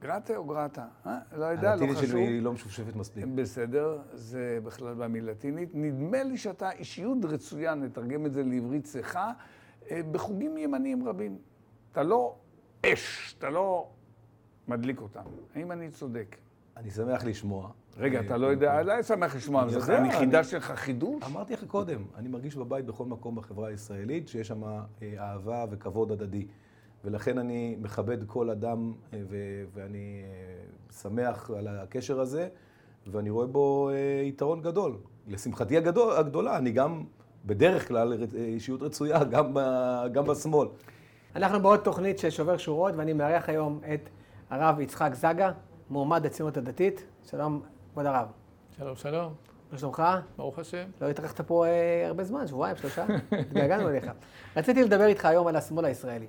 גרטה או גרטה? אה? לא יודע, לא הלטינית חשוב. שלי היא לא משופשפת מספיק. בסדר, זה בכלל בא מלטינית. נדמה לי שאתה אישיות רצויה, נתרגם את זה לעברית צחה, אה, בחוגים ימניים רבים. אתה לא אש, אתה לא מדליק אותם. האם אני צודק? אני שמח לשמוע. רגע, אה, אתה לא יודע, אני שמח לשמוע, אני יודע, אני חידה שלך חידוש? אמרתי לך קודם, אני מרגיש בבית בכל מקום בחברה הישראלית, שיש שם אה, אהבה וכבוד הדדי. ולכן אני מכבד כל אדם, אה, ואני אה, שמח על הקשר הזה, ואני רואה בו אה, יתרון גדול. לשמחתי הגדול, הגדולה, אני גם בדרך כלל אה, אישיות רצויה, (laughs) גם, ב- גם בשמאל. אנחנו בעוד תוכנית של שובר שורות, ואני מארח היום את הרב יצחק זגה, מועמד לציונות הדתית. שלום, כבוד הרב. שלום, שלום, מה שלומך? ברוך השם. לא התארחת פה אה, הרבה זמן, שבועיים, שלושה? התגעגענו אליך. רציתי לדבר איתך היום על השמאל הישראלי.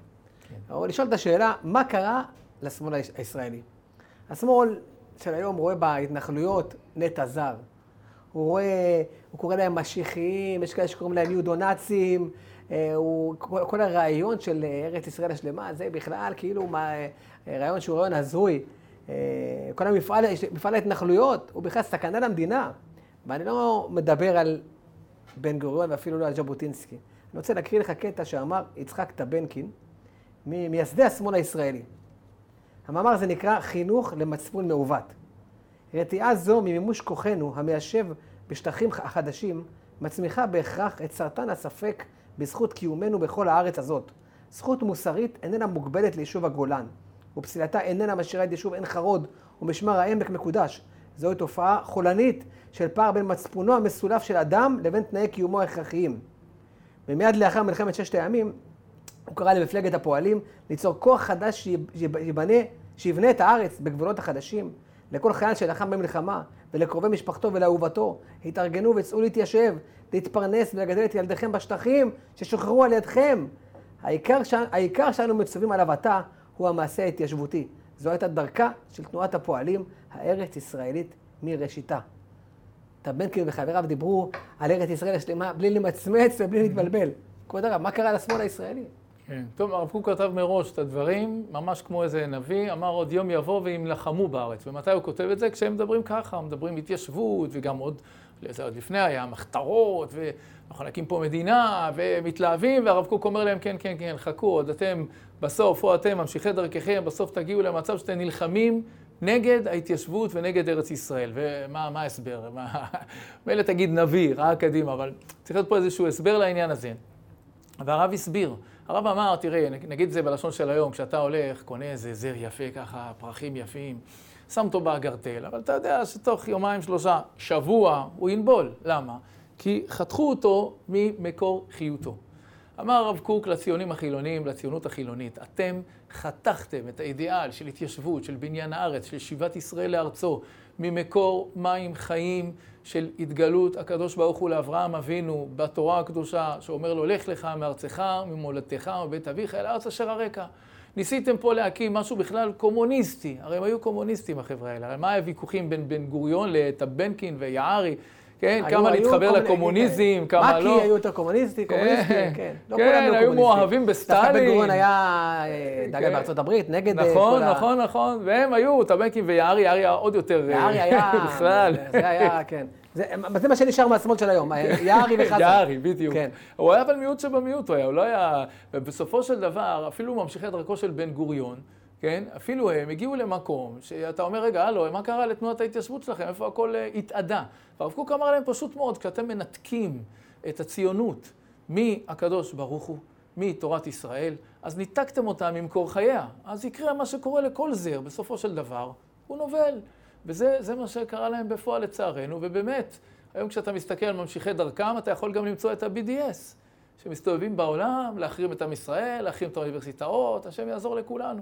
או לשאול את השאלה, מה קרה לשמאל היש- הישראלי? השמאל של היום רואה בהתנחלויות נטע זר. הוא רואה, הוא קורא להם משיחיים, יש כאלה שקוראים להם יודו-נאצים. אה, הוא, כל, כל הרעיון של אה, ארץ ישראל השלמה, זה בכלל כאילו מה, אה, רעיון שהוא רעיון הזוי. אה, כל המפעל מפעל ההתנחלויות הוא בכלל סכנה למדינה. ואני לא מדבר על בן גוריון ואפילו לא על ז'בוטינסקי. אני רוצה להקריא לך קטע שאמר יצחק טבנקין, ממייסדי השמאל הישראלי. המאמר הזה נקרא חינוך למצפון מעוות. רתיעה זו ממימוש כוחנו המיישב בשטחים החדשים, מצמיחה בהכרח את סרטן הספק בזכות קיומנו בכל הארץ הזאת. זכות מוסרית איננה מוגבלת ליישוב הגולן, ופסילתה איננה משאירה את יישוב עין חרוד ומשמר העמק מקודש. זוהי תופעה חולנית של פער בין מצפונו המסולף של אדם לבין תנאי קיומו ההכרחיים. ומיד לאחר מלחמת ששת הימים, הוא קרא למפלגת הפועלים ליצור כוח חדש שיבנה, שיבנה את הארץ בגבולות החדשים. לכל חייל שלחם במלחמה, ולקרובי משפחתו ולאהובתו, התארגנו וצאו להתיישב, להתפרנס ולגדל את ילדיכם בשטחים ששוחררו על ידכם. העיקר, ש... העיקר שאנו מצווים עליו עתה הוא המעשה ההתיישבותי. זו הייתה דרכה של תנועת הפועלים הארץ-ישראלית מראשיתה. טבנקין וחבריו דיברו על ארץ ישראל השלמה בלי למצמץ ובלי להתבלבל. כבוד הרב, מה קרה לשמאל הישראלי? כן. טוב, הרב קוק כתב מראש את הדברים, ממש כמו איזה נביא, אמר עוד יום יבוא וימלחמו בארץ. ומתי הוא כותב את זה? כשהם מדברים ככה, מדברים התיישבות, וגם עוד, זה עוד לפני היה מחתרות, ואנחנו נקים פה מדינה, ומתלהבים, והרב קוק אומר להם, כן, כן, כן, חכו, עוד אתם בסוף, או אתם ממשיכי דרככם, בסוף תגיעו למצב שאתם נלחמים נגד ההתיישבות ונגד ארץ ישראל. ומה מה ההסבר? (laughs) מילא תגיד נביא, ראה קדימה, אבל צריך להיות פה איזשהו הסבר לעניין הזה. והרב הסביר. הרב אמר, תראה, נגיד זה בלשון של היום, כשאתה הולך, קונה איזה זר יפה ככה, פרחים יפים, שם אותו באגרטל, אבל אתה יודע שתוך יומיים, שלושה, שבוע, הוא ינבול. למה? כי חתכו אותו ממקור חיותו. אמר הרב קוק לציונים החילונים, לציונות החילונית, אתם חתכתם את האידיאל של התיישבות, של בניין הארץ, של שיבת ישראל לארצו, ממקור מים חיים של התגלות הקדוש ברוך הוא לאברהם אבינו בתורה הקדושה, שאומר לו, לך לך מארצך, ממולדתך, מבית אביך, אל הארץ אשר הרקע. ניסיתם פה להקים משהו בכלל קומוניסטי, הרי הם היו קומוניסטים החברה האלה, הרי מה הוויכוחים בין בן גוריון לטבנקין ויערי? כן, היו- כמה היו להתחבר לקומוניזם, כמה לא. מק"י היו יותר קומוניסטים, קומוניסטים, כן. לא כן, היו היו. מאוהבים דווקא בסטלין. בן גוריון היה אה, דגל כן. בארצות הברית, נגד אה, נכון, כל ה... נכון, נכון, והם היו, טבנקין ויערי, יערי היה עוד יותר... אה, יערי היה... (laughs) בכלל. זה היה, כן. זה זה מה שנשאר מהשמאל של היום, יערי וחזן. יערי, בדיוק. כן. הוא היה אבל מיעוט שבמיעוט, הוא היה, הוא לא היה... ובסופו של דבר, אפילו ממשיכי דרכו של בן גוריון, כן? אפילו הם הגיעו למקום שאתה אומר, רגע, הלו, מה קרה לתנועת ההתיישבות שלכם? איפה הכל אה, התאדה? והרב קוק אמר להם פשוט מאוד, כשאתם מנתקים את הציונות מהקדוש ברוך הוא, מתורת ישראל, אז ניתקתם אותה ממקור חייה. אז יקרה מה שקורה לכל זר, בסופו של דבר, הוא נובל. וזה זה מה שקרה להם בפועל לצערנו, ובאמת, היום כשאתה מסתכל על ממשיכי דרכם, אתה יכול גם למצוא את ה-BDS, שמסתובבים בעולם, להחרים את עם ישראל, להחרים את האוניברסיטאות, השם יעזור לכולנו.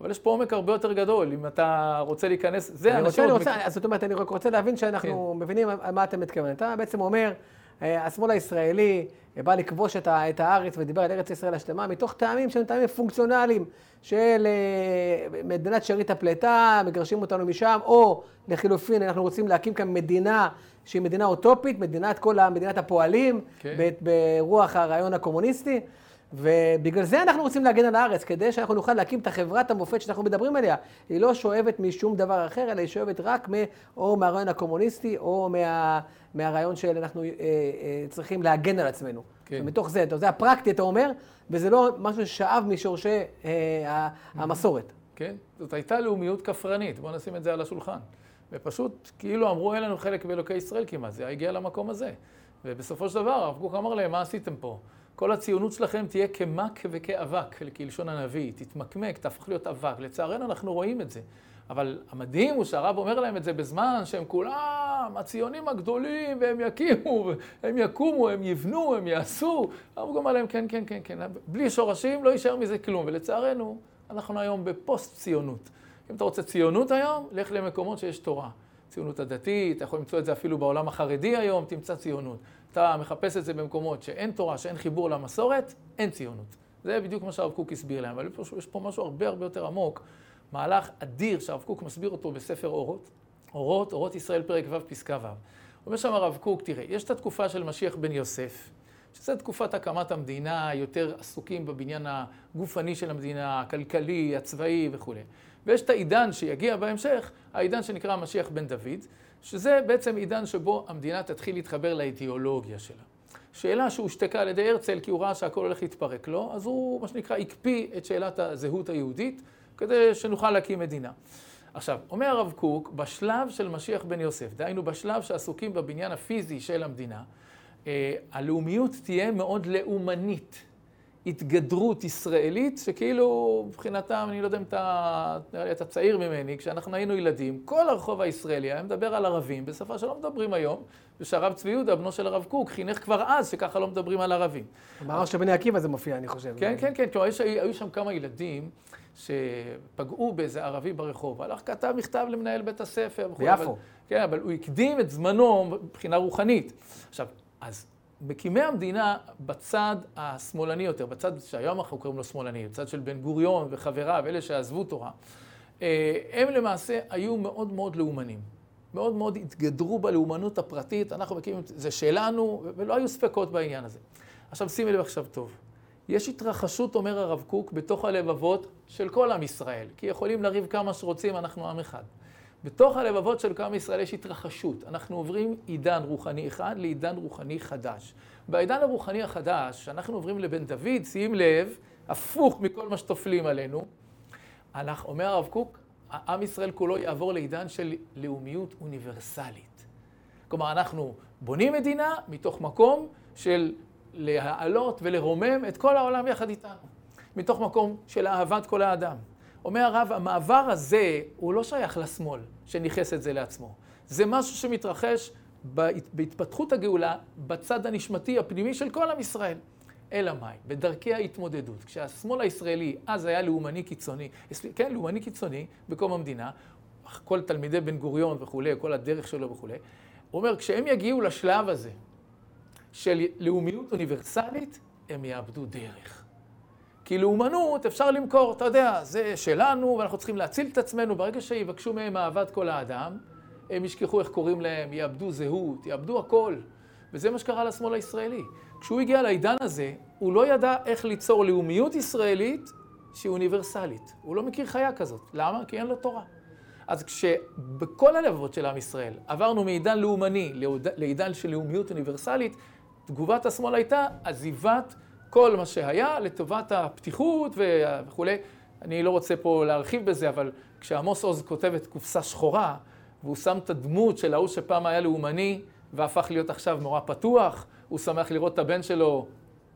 אבל יש פה עומק הרבה יותר גדול, אם אתה רוצה להיכנס, זה אני אנשים... רוצה, אני רוצה, מק- זאת אומרת, אני רק רוצה להבין שאנחנו מבינים על מה אתה מתכוון. אתה בעצם אומר, השמאל הישראלי אה, בא לכבוש את, ה, את הארץ ודיבר על ארץ ישראל השלמה, מתוך טעמים שהם טעמים פונקציונליים של אה, מדינת שארית הפליטה, מגרשים אותנו משם, או לחילופין, אנחנו רוצים להקים כאן מדינה שהיא מדינה אוטופית, מדינת כל ה- מדינת הפועלים, כן. ב- ברוח הרעיון הקומוניסטי. ובגלל זה אנחנו רוצים להגן על הארץ, כדי שאנחנו נוכל להקים את החברת המופת שאנחנו מדברים עליה. היא לא שואבת משום דבר אחר, אלא היא שואבת רק מ, או מהרעיון הקומוניסטי, או מה, מהרעיון שאנחנו אה, אה, צריכים להגן על עצמנו. כן. ומתוך זה, זה הפרקטי, אתה אומר, וזה לא משהו ששאב משורשי אה, ה- המסורת. כן? זאת הייתה לאומיות כפרנית, בואו נשים את זה על השולחן. ופשוט כאילו אמרו, אין לנו חלק באלוקי ישראל כמעט, זה הגיע למקום הזה. ובסופו של דבר, הרב קוק אמר להם, מה עשיתם פה? כל הציונות שלכם תהיה כמק וכאבק, כלשון הנביא, תתמקמק, תהפוך להיות אבק. לצערנו אנחנו רואים את זה. אבל המדהים הוא שהרב אומר להם את זה בזמן שהם כולם הציונים הגדולים, והם יקימו, הם יקומו, הם יבנו, הם יעשו. הרב אומר להם, כן, כן, כן, כן, בלי שורשים לא יישאר מזה כלום. ולצערנו, אנחנו היום בפוסט-ציונות. אם אתה רוצה ציונות היום, לך למקומות שיש תורה. ציונות הדתית, אתה יכול למצוא את זה אפילו בעולם החרדי היום, תמצא ציונות. אתה מחפש את זה במקומות שאין תורה, שאין חיבור למסורת, אין ציונות. זה בדיוק מה שהרב קוק הסביר להם, אבל יש פה משהו הרבה הרבה יותר עמוק, מהלך אדיר שהרב קוק מסביר אותו בספר אורות, אורות, אורות ישראל פרק ו' פסקה ו'. אומר שם הרב קוק, תראה, יש את התקופה של משיח בן יוסף, שזה תקופת הקמת המדינה, יותר עסוקים בבניין הגופני של המדינה, הכלכלי, הצבאי וכולי. ויש את העידן שיגיע בהמשך, העידן שנקרא המשיח בן דוד, שזה בעצם עידן שבו המדינה תתחיל להתחבר לאידיאולוגיה שלה. שאלה שהושתקה על ידי הרצל, כי הוא ראה שהכל הולך להתפרק לו, אז הוא, מה שנקרא, הקפיא את שאלת הזהות היהודית, כדי שנוכל להקים מדינה. עכשיו, אומר הרב קוק, בשלב של משיח בן יוסף, דהיינו בשלב שעסוקים בבניין הפיזי של המדינה, אה, הלאומיות תהיה מאוד לאומנית. התגדרות ישראלית, שכאילו מבחינתם, אני לא יודע אם אתה, נראה לי אתה צעיר ממני, כשאנחנו היינו ילדים, כל הרחוב הישראלי היה מדבר על ערבים, בשפה שלא מדברים היום, ושהרב צבי יהודה, בנו של הרב קוק, חינך כבר אז שככה לא מדברים על ערבים. במאמר של בני עקיבא זה מופיע, אני חושב. כן, כן, כן, כלומר, היו שם כמה ילדים שפגעו באיזה ערבי ברחוב, הלך כתב מכתב למנהל בית הספר. ביפו. כן, אבל הוא הקדים את זמנו מבחינה רוחנית. עכשיו, אז מקימי המדינה בצד השמאלני יותר, בצד שהיום אנחנו קוראים לו שמאלני, בצד של בן גוריון וחבריו, אלה שעזבו תורה, אה, הם למעשה היו מאוד מאוד לאומנים. מאוד מאוד התגדרו בלאומנות הפרטית, אנחנו מקימים, זה שלנו, ולא היו ספקות בעניין הזה. עכשיו שימי לב עכשיו טוב. יש התרחשות, אומר הרב קוק, בתוך הלבבות של כל עם ישראל, כי יכולים לריב כמה שרוצים, אנחנו עם אחד. בתוך הלבבות של עם ישראל יש התרחשות. אנחנו עוברים עידן רוחני אחד לעידן רוחני חדש. בעידן הרוחני החדש, שאנחנו עוברים לבן דוד, שים לב, הפוך מכל מה שטופלים עלינו, אנחנו, אומר הרב קוק, עם ישראל כולו יעבור לעידן של לאומיות אוניברסלית. כלומר, אנחנו בונים מדינה מתוך מקום של להעלות ולרומם את כל העולם יחד איתנו. מתוך מקום של אהבת כל האדם. אומר הרב, המעבר הזה הוא לא שייך לשמאל, שניכס את זה לעצמו. זה משהו שמתרחש בהת- בהתפתחות הגאולה בצד הנשמתי הפנימי של כל עם ישראל. אלא מאי? בדרכי ההתמודדות. כשהשמאל הישראלי אז היה לאומני קיצוני, כן, לאומני קיצוני בקום המדינה, כל תלמידי בן גוריון וכולי, כל הדרך שלו וכולי, הוא אומר, כשהם יגיעו לשלב הזה של לאומיות אוניברסלית, הם יאבדו דרך. כי לאומנות אפשר למכור, אתה יודע, זה שלנו ואנחנו צריכים להציל את עצמנו. ברגע שיבקשו מהם אהבת כל האדם, הם ישכחו איך קוראים להם, יאבדו זהות, יאבדו הכל. וזה מה שקרה לשמאל הישראלי. כשהוא הגיע לעידן הזה, הוא לא ידע איך ליצור לאומיות ישראלית שהיא אוניברסלית. הוא לא מכיר חיה כזאת. למה? כי אין לו תורה. אז כשבכל הלבבות של עם ישראל עברנו מעידן לאומני לעידן של לאומיות אוניברסלית, תגובת השמאל הייתה עזיבת כל מה שהיה לטובת הפתיחות וכולי. אני לא רוצה פה להרחיב בזה, אבל כשעמוס עוז כותב את קופסה שחורה, והוא שם את הדמות של ההוא שפעם היה לאומני והפך להיות עכשיו נורא פתוח, הוא שמח לראות את הבן שלו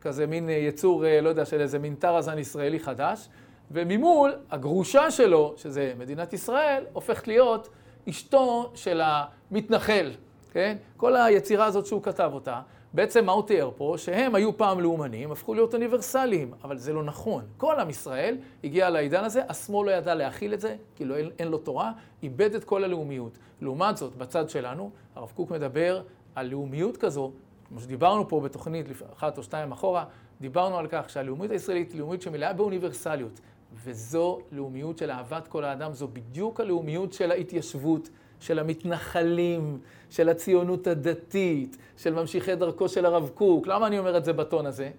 כזה מין אה, יצור, אה, לא יודע, של איזה מין טרזן ישראלי חדש, וממול, הגרושה שלו, שזה מדינת ישראל, הופכת להיות אשתו של המתנחל, כן? כל היצירה הזאת שהוא כתב אותה, בעצם מה הוא תיאר פה? שהם היו פעם לאומנים, הפכו להיות אוניברסליים, אבל זה לא נכון. כל עם ישראל הגיע לעידן הזה, השמאל לא ידע להכיל את זה, כי לא, אין, אין לו תורה, איבד את כל הלאומיות. לעומת זאת, בצד שלנו, הרב קוק מדבר על לאומיות כזו, כמו שדיברנו פה בתוכנית אחת או שתיים אחורה, דיברנו על כך שהלאומיות הישראלית היא לאומיות שמלאה באוניברסליות, וזו לאומיות של אהבת כל האדם, זו בדיוק הלאומיות של ההתיישבות, של המתנחלים, של הציונות הדתית, של ממשיכי דרכו של הרב קוק. למה אני אומר את זה בטון הזה?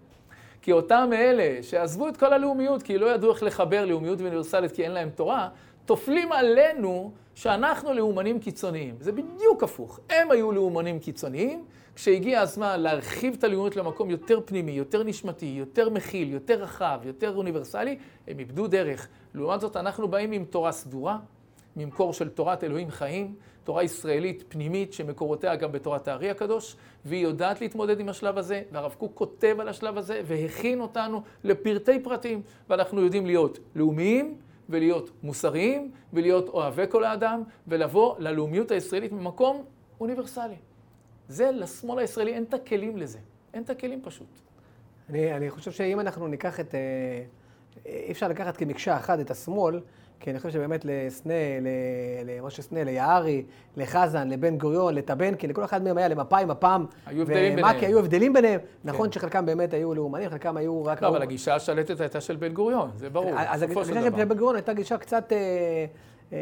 כי אותם אלה שעזבו את כל הלאומיות, כי לא ידעו איך לחבר לאומיות ואוניברסלית כי אין להם תורה, טופלים עלינו שאנחנו לאומנים קיצוניים. זה בדיוק הפוך. הם היו לאומנים קיצוניים, כשהגיע הזמן להרחיב את הלאומיות למקום יותר פנימי, יותר נשמתי, יותר מכיל, יותר רחב, יותר אוניברסלי, הם איבדו דרך. לעומת זאת, אנחנו באים עם תורה סדורה, ממקור של תורת אלוהים חיים, תורה ישראלית פנימית שמקורותיה גם בתורת הארי הקדוש, והיא יודעת להתמודד עם השלב הזה, והרב קוק כותב על השלב הזה והכין אותנו לפרטי פרטים, ואנחנו יודעים להיות לאומיים ולהיות מוסריים ולהיות אוהבי כל האדם, ולבוא ללאומיות הישראלית ממקום אוניברסלי. זה, לשמאל הישראלי אין את הכלים לזה, אין את הכלים פשוט. אני, אני חושב שאם אנחנו ניקח את... אה, אי אפשר לקחת כמקשה אחת את השמאל, כי אני חושב שבאמת לסנה, למשה סנה, ליערי, לחזן, לבן גוריון, לטבנקין, לכל אחד מהם היה למפאי, מפ"ם, היו הבדלים ביניהם. היו הבדלים ביניהם. כן. נכון שחלקם באמת היו לאומנים, חלקם היו רק... לא, אבל הגישה השלטת הייתה של בן גוריון, זה ברור, אז הגישה של בן גוריון הייתה גישה קצת... אה, אה,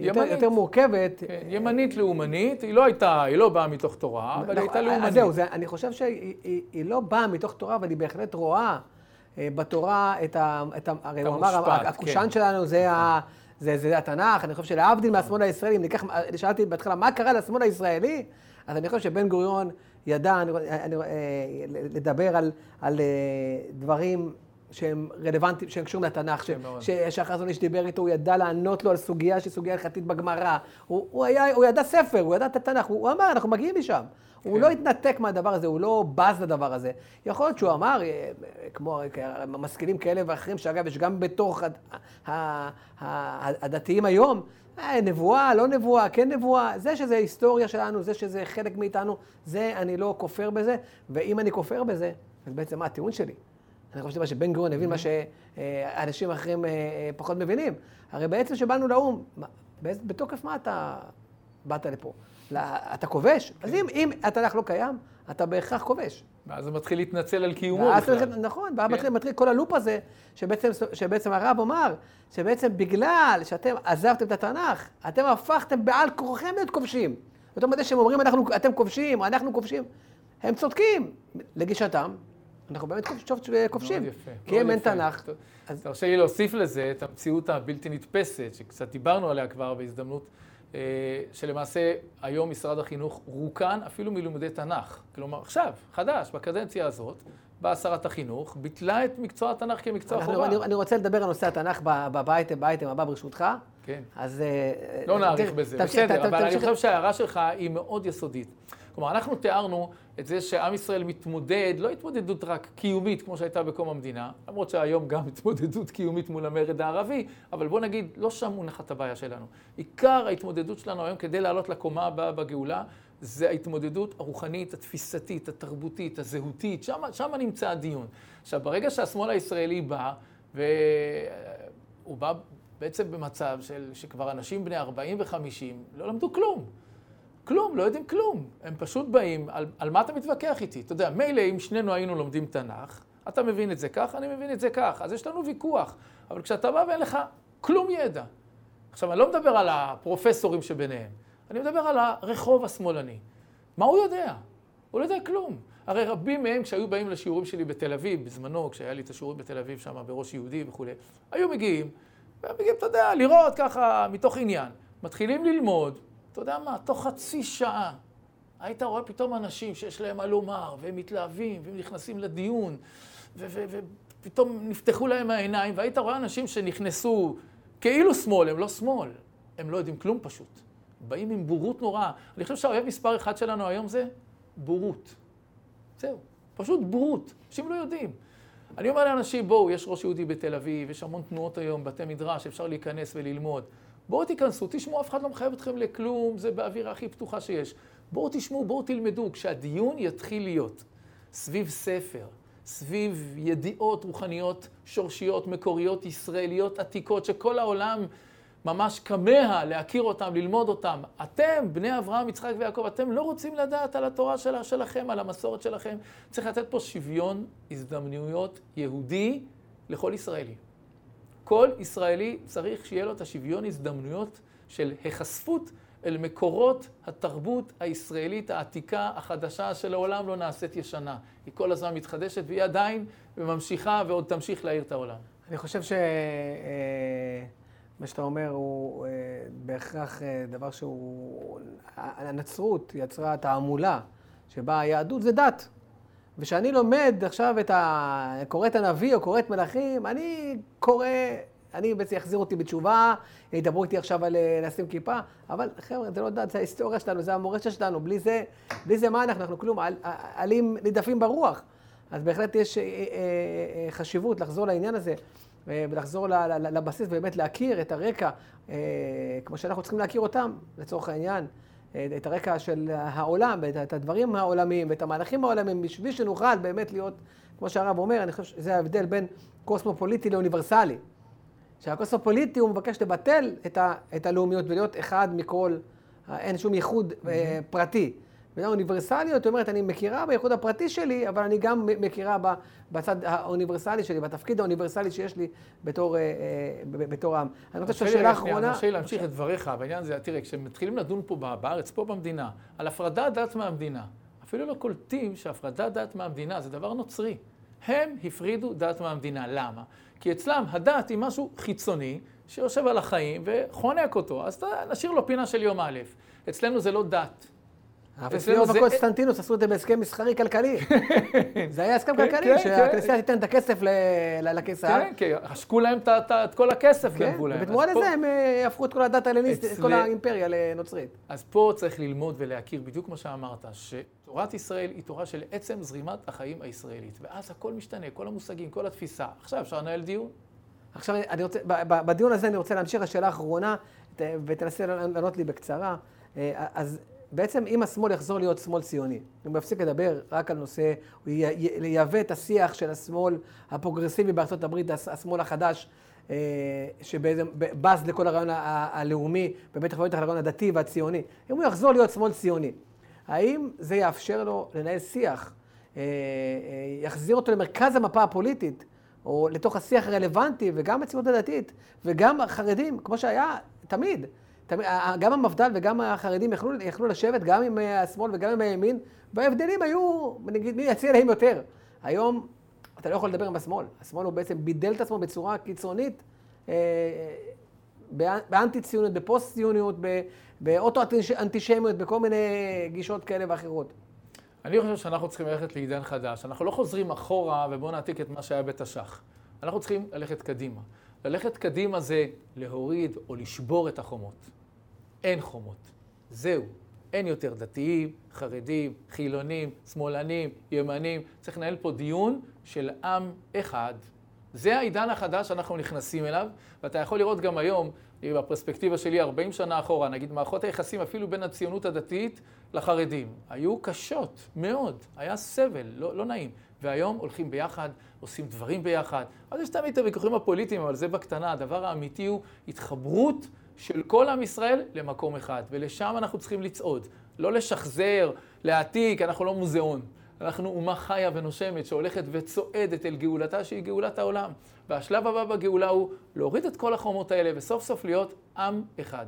יותר, יותר מורכבת. כן, ימנית לאומנית, היא לא הייתה, היא לא באה מתוך תורה, אבל היא נכון, הייתה לאומנית. אז זהו, זה, אני חושב שהיא לא באה מתוך תורה, אבל היא בהחלט רואה אה, בתורה את ה... את ה הרי הוא אמר, הקושאן כן. שלנו זה ה... זה, זה התנ"ך, אני חושב שלהבדיל מהשמאל הישראלי, אם ניקח, שאלתי בהתחלה, מה קרה לשמאל הישראלי? אז אני חושב שבן גוריון ידע אני, אני, אה, לדבר על, על דברים שהם רלוונטיים, שהם קשורים לתנ"ך, שהחזון איש דיבר איתו, הוא ידע לענות לו על סוגיה שהיא סוגיה הלכתית בגמרא. הוא, הוא, הוא ידע ספר, הוא ידע את התנ"ך, הוא, הוא אמר, אנחנו מגיעים משם. כן. הוא לא התנתק מהדבר הזה, הוא לא בז לדבר הזה. יכול להיות שהוא אמר, אה, כמו משכילים כאלה ואחרים, שאגב, יש גם בתוך הדתיים היום, אה, נבואה, לא נבואה, כן נבואה, זה שזה היסטוריה שלנו, זה שזה חלק מאיתנו, זה, אני לא כופר בזה, ואם אני כופר בזה, אז בעצם מה הטיעון שלי? אני חושב שבן גוריון הבין מה שאנשים אחרים אה, אה, פחות מבינים. הרי בעצם כשבאנו לאו"ם, בתוקף מה אתה באת לפה? אתה כובש? אז אם, אם התנ"ך לא קיים, אתה בהכרח כובש. ואז הוא מתחיל להתנצל על קיומו בכלל. נכון, ואז כן. מתחיל, מתחיל כל הלופ הזה, שבעצם, שבעצם הרב אמר, שבעצם בגלל שאתם עזבתם את התנ"ך, אתם הפכתם בעל כורחכם להיות כובשים. זאת אומרת, שהם אומרים, אנחנו, אתם כובשים, אנחנו כובשים, הם צודקים, לגישתם, אנחנו באמת כובשים, כי אם אין תנ"ך. תרשה לי להוסיף לזה את המציאות הבלתי נתפסת, שקצת דיברנו עליה כבר בהזדמנות, אה, שלמעשה היום משרד החינוך רוקן אפילו מלימודי תנ"ך. כלומר, עכשיו, חדש, בקדנציה הזאת, באה שרת החינוך, ביטלה את מקצוע התנ"ך כמקצוע חובה. אני, אני רוצה לדבר על נושא התנ"ך באייטם, באייטם הבא ברשותך. כן. אז... אה, לא נאריך בזה, בסדר, אבל אני חושב שההערה שלך היא מאוד יסודית. כלומר, אנחנו תיארנו את זה שעם ישראל מתמודד, לא התמודדות רק קיומית כמו שהייתה בקום המדינה, למרות שהיום גם (laughs) התמודדות קיומית מול המרד הערבי, אבל בוא נגיד, לא שם מונחת הבעיה שלנו. עיקר ההתמודדות שלנו היום כדי לעלות לקומה הבאה בגאולה, זה ההתמודדות הרוחנית, התפיסתית, התרבותית, הזהותית, שם, שם נמצא הדיון. עכשיו, ברגע שהשמאל הישראלי בא, והוא בא בעצם במצב של, שכבר אנשים בני 40 ו-50 לא למדו כלום. כלום, לא יודעים כלום. הם פשוט באים, על, על מה אתה מתווכח איתי? אתה יודע, מילא אם שנינו היינו לומדים תנ"ך, אתה מבין את זה כך, אני מבין את זה כך, אז יש לנו ויכוח. אבל כשאתה בא ואין לך כלום ידע. עכשיו, אני לא מדבר על הפרופסורים שביניהם, אני מדבר על הרחוב השמאלני. מה הוא יודע? הוא לא יודע כלום. הרי רבים מהם, כשהיו באים לשיעורים שלי בתל אביב, בזמנו, כשהיה לי את השיעורים בתל אביב שם בראש יהודי וכולי, היו מגיעים, והם מגיעים, אתה יודע, לראות ככה מתוך עניין. מתחילים ללמוד, אתה יודע מה, תוך חצי שעה היית רואה פתאום אנשים שיש להם מה לומר, והם מתלהבים, והם נכנסים לדיון, ופתאום נפתחו להם העיניים, והיית רואה אנשים שנכנסו כאילו שמאל, הם לא שמאל, הם לא יודעים כלום פשוט. באים עם בורות נוראה. אני חושב שהאויב מספר אחד שלנו היום זה בורות. זהו, פשוט בורות. אנשים לא יודעים. אני אומר לאנשים, בואו, יש ראש יהודי בתל אביב, יש המון תנועות היום, בתי מדרש, אפשר להיכנס וללמוד. בואו תיכנסו, תשמעו, אף אחד לא מחייב אתכם לכלום, זה באווירה הכי פתוחה שיש. בואו תשמעו, בואו תלמדו. כשהדיון יתחיל להיות סביב ספר, סביב ידיעות רוחניות, שורשיות, מקוריות, ישראליות, עתיקות, שכל העולם ממש כמהה להכיר אותם, ללמוד אותם. אתם, בני אברהם, יצחק ויעקב, אתם לא רוצים לדעת על התורה של, שלכם, על המסורת שלכם. צריך לתת פה שוויון הזדמנויות יהודי לכל ישראלי. כל ישראלי צריך שיהיה לו את השוויון הזדמנויות של היחשפות אל מקורות התרבות הישראלית העתיקה, החדשה, שלעולם לא נעשית ישנה. היא כל הזמן מתחדשת והיא עדיין ממשיכה ועוד תמשיך להאיר את העולם. אני חושב ש... מה שאתה אומר הוא אה, בהכרח אה, דבר שהוא... הנצרות יצרה תעמולה שבה היהדות זה דת. וכשאני לומד עכשיו את ה... קורא את הנביא או קורא את מלכים, אני קורא, אני בעצם יחזיר אותי בתשובה, ידברו איתי עכשיו על אה, לשים כיפה, אבל חבר'ה, זה לא דת, זה ההיסטוריה שלנו, זה המורשת שלנו, בלי זה, בלי זה מה אנחנו? אנחנו כלום, עלים נידפים ברוח. אז בהחלט יש חשיבות לחזור לעניין הזה. ולחזור לבסיס ובאמת להכיר את הרקע, אה, כמו שאנחנו צריכים להכיר אותם, לצורך העניין, אה, את הרקע של העולם, ואת הדברים העולמיים, ואת המהלכים העולמיים, בשביל שנוכל באמת להיות, כמו שהרב אומר, אני חושב שזה ההבדל בין קוסמופוליטי לאוניברסלי. שהקוסמופוליטי הוא מבקש לבטל את, ה, את הלאומיות ולהיות אחד מכל, אין שום ייחוד mm-hmm. פרטי. מילה אוניברסליות, היא אומרת, אני מכירה בייחוד הפרטי שלי, אבל אני גם מכירה בצד האוניברסלי שלי, בתפקיד האוניברסלי שיש לי בתור, אה, אה, בתור עם. אני רוצה שהשאלה האחרונה... אני רוצה להמשיך את דבריך בעניין הזה. תראה, כשמתחילים לדון פה בארץ, פה במדינה, על הפרדת דת מהמדינה, אפילו לא קולטים שהפרדת דת מהמדינה זה דבר נוצרי. הם הפרידו דת מהמדינה. למה? כי אצלם הדת היא משהו חיצוני, שיושב על החיים וחונק אותו, אז נשאיר לו פינה של יום א'. אצלנו זה לא דת. האפיפיור וקונסטנטינוס עשו את זה בהסכם מסחרי כלכלי. (laughs) זה היה הסכם כלכלי, כן, שהכנסייה כן. תיתן את הכסף לקיסר. כן, כי עשקו להם את כל הכסף, גנבו להם. ובתמורה לזה הם אה, הפכו את כל הדת ההלניסטית, את כל האימפריה לנוצרית. אז פה צריך ללמוד ולהכיר, בדיוק כמו שאמרת, שתורת ישראל היא תורה של עצם זרימת החיים הישראלית. ואז הכל משתנה, כל המושגים, כל התפיסה. עכשיו אפשר לנהל דיון. עכשיו, אני רוצה, בדיון הזה אני רוצה להמשיך לשאלה האחרונה, ותנסה לענות לי בקצרה. אה, אז בעצם אם השמאל יחזור להיות שמאל ציוני, הוא מפסיק לדבר רק על נושא, הוא ייבא את השיח של השמאל הפרוגרסיבי בארצות הברית, השמאל החדש, אה, שבעצם בז לכל הרעיון הלאומי, ובטח ובטח לרעיון הדתי והציוני. אם הוא יחזור להיות שמאל ציוני, האם זה יאפשר לו לנהל שיח, אה, אה, יחזיר אותו למרכז המפה הפוליטית, או לתוך השיח הרלוונטי, וגם הציונות הדתית, וגם החרדים, כמו שהיה תמיד. גם המפד"ל וגם החרדים יכלו, יכלו לשבת גם עם אה, השמאל וגם עם הימין, וההבדלים היו, נגיד, מי יציע להם יותר. היום אתה לא יכול לדבר עם השמאל. השמאל הוא בעצם בידל את עצמו בצורה קיצונית, אה, באנטי-ציונות, בפוסט-ציוניות, באוטו-אנטישמיות, בכל מיני גישות כאלה ואחרות. אני חושב שאנחנו צריכים ללכת לעידן חדש. אנחנו לא חוזרים אחורה ובואו נעתיק את מה שהיה בתש"ח. אנחנו צריכים ללכת קדימה. ללכת קדימה זה להוריד או לשבור את החומות. אין חומות. זהו. אין יותר דתיים, חרדים, חילונים, שמאלנים, ימנים. צריך לנהל פה דיון של עם אחד. זה העידן החדש שאנחנו נכנסים אליו, ואתה יכול לראות גם היום, בפרספקטיבה שלי 40 שנה אחורה, נגיד מערכות היחסים אפילו בין הציונות הדתית לחרדים, היו קשות מאוד, היה סבל, לא, לא נעים. והיום הולכים ביחד, עושים דברים ביחד. אז יש תמיד את הוויכוחים הפוליטיים, אבל זה בקטנה. הדבר האמיתי הוא התחברות של כל עם ישראל למקום אחד, ולשם אנחנו צריכים לצעוד. לא לשחזר, להעתיק, אנחנו לא מוזיאון. אנחנו אומה חיה ונושמת שהולכת וצועדת אל גאולתה שהיא גאולת העולם. והשלב הבא בגאולה הוא להוריד את כל החומות האלה וסוף סוף להיות עם אחד.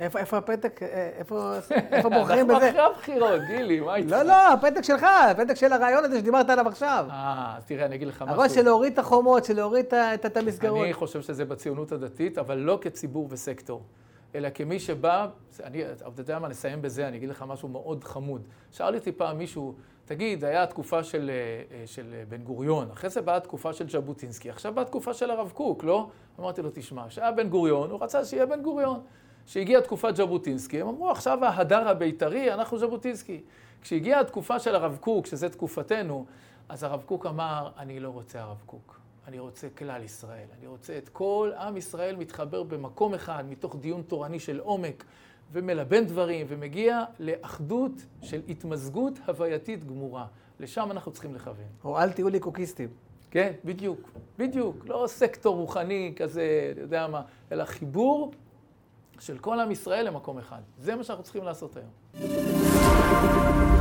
איפה, הפתק, אה, איפה, (laughs) בוחרים בזה? אנחנו אחרי הבחירות, גילי, מה איתך? לא, לא, הפתק שלך, הפתק של הרעיון הזה שדיברת עליו עכשיו. אה, אז תראה, אני אגיד לך משהו. אבל של להוריד את החומות, של להוריד את המסגרות. אני חושב שזה בציונות הדתית, אבל לא כציבור וסקטור. אלא כמי שבא, אני, אתה יודע מה, נסיים בזה, אני אגיד לך משהו מאוד חמוד. שאל אותי פעם מישהו, תגיד, היה התקופה של, אה, של בן גוריון, אחרי זה באה התקופה של ז'בוטינסקי, עכשיו באה התקופה של הרב קוק, לא? אמרתי לו, תשמע, כשהיה בן גוריון, הוא רצה שיהיה בן גוריון. כשהגיעה תקופת ז'בוטינסקי, הם אמרו, עכשיו ההדר הבית"רי, אנחנו ז'בוטינסקי. כשהגיעה התקופה של הרב קוק, שזה תקופתנו, אז הרב קוק אמר, אני לא רוצה הרב קוק, אני רוצה כלל ישראל, אני רוצה את כל עם ישראל מתחבר במקום אחד, מתוך דיון תורני של עומק, ומלבן דברים, ומגיע לאחדות של התמזגות הווייתית גמורה. לשם אנחנו צריכים לכוון. או אל תהיו לי קוקיסטים. כן, בדיוק, בדיוק. לא סקטור רוחני כזה, אתה יודע מה, אלא חיבור של כל עם ישראל למקום אחד. זה מה שאנחנו צריכים לעשות היום.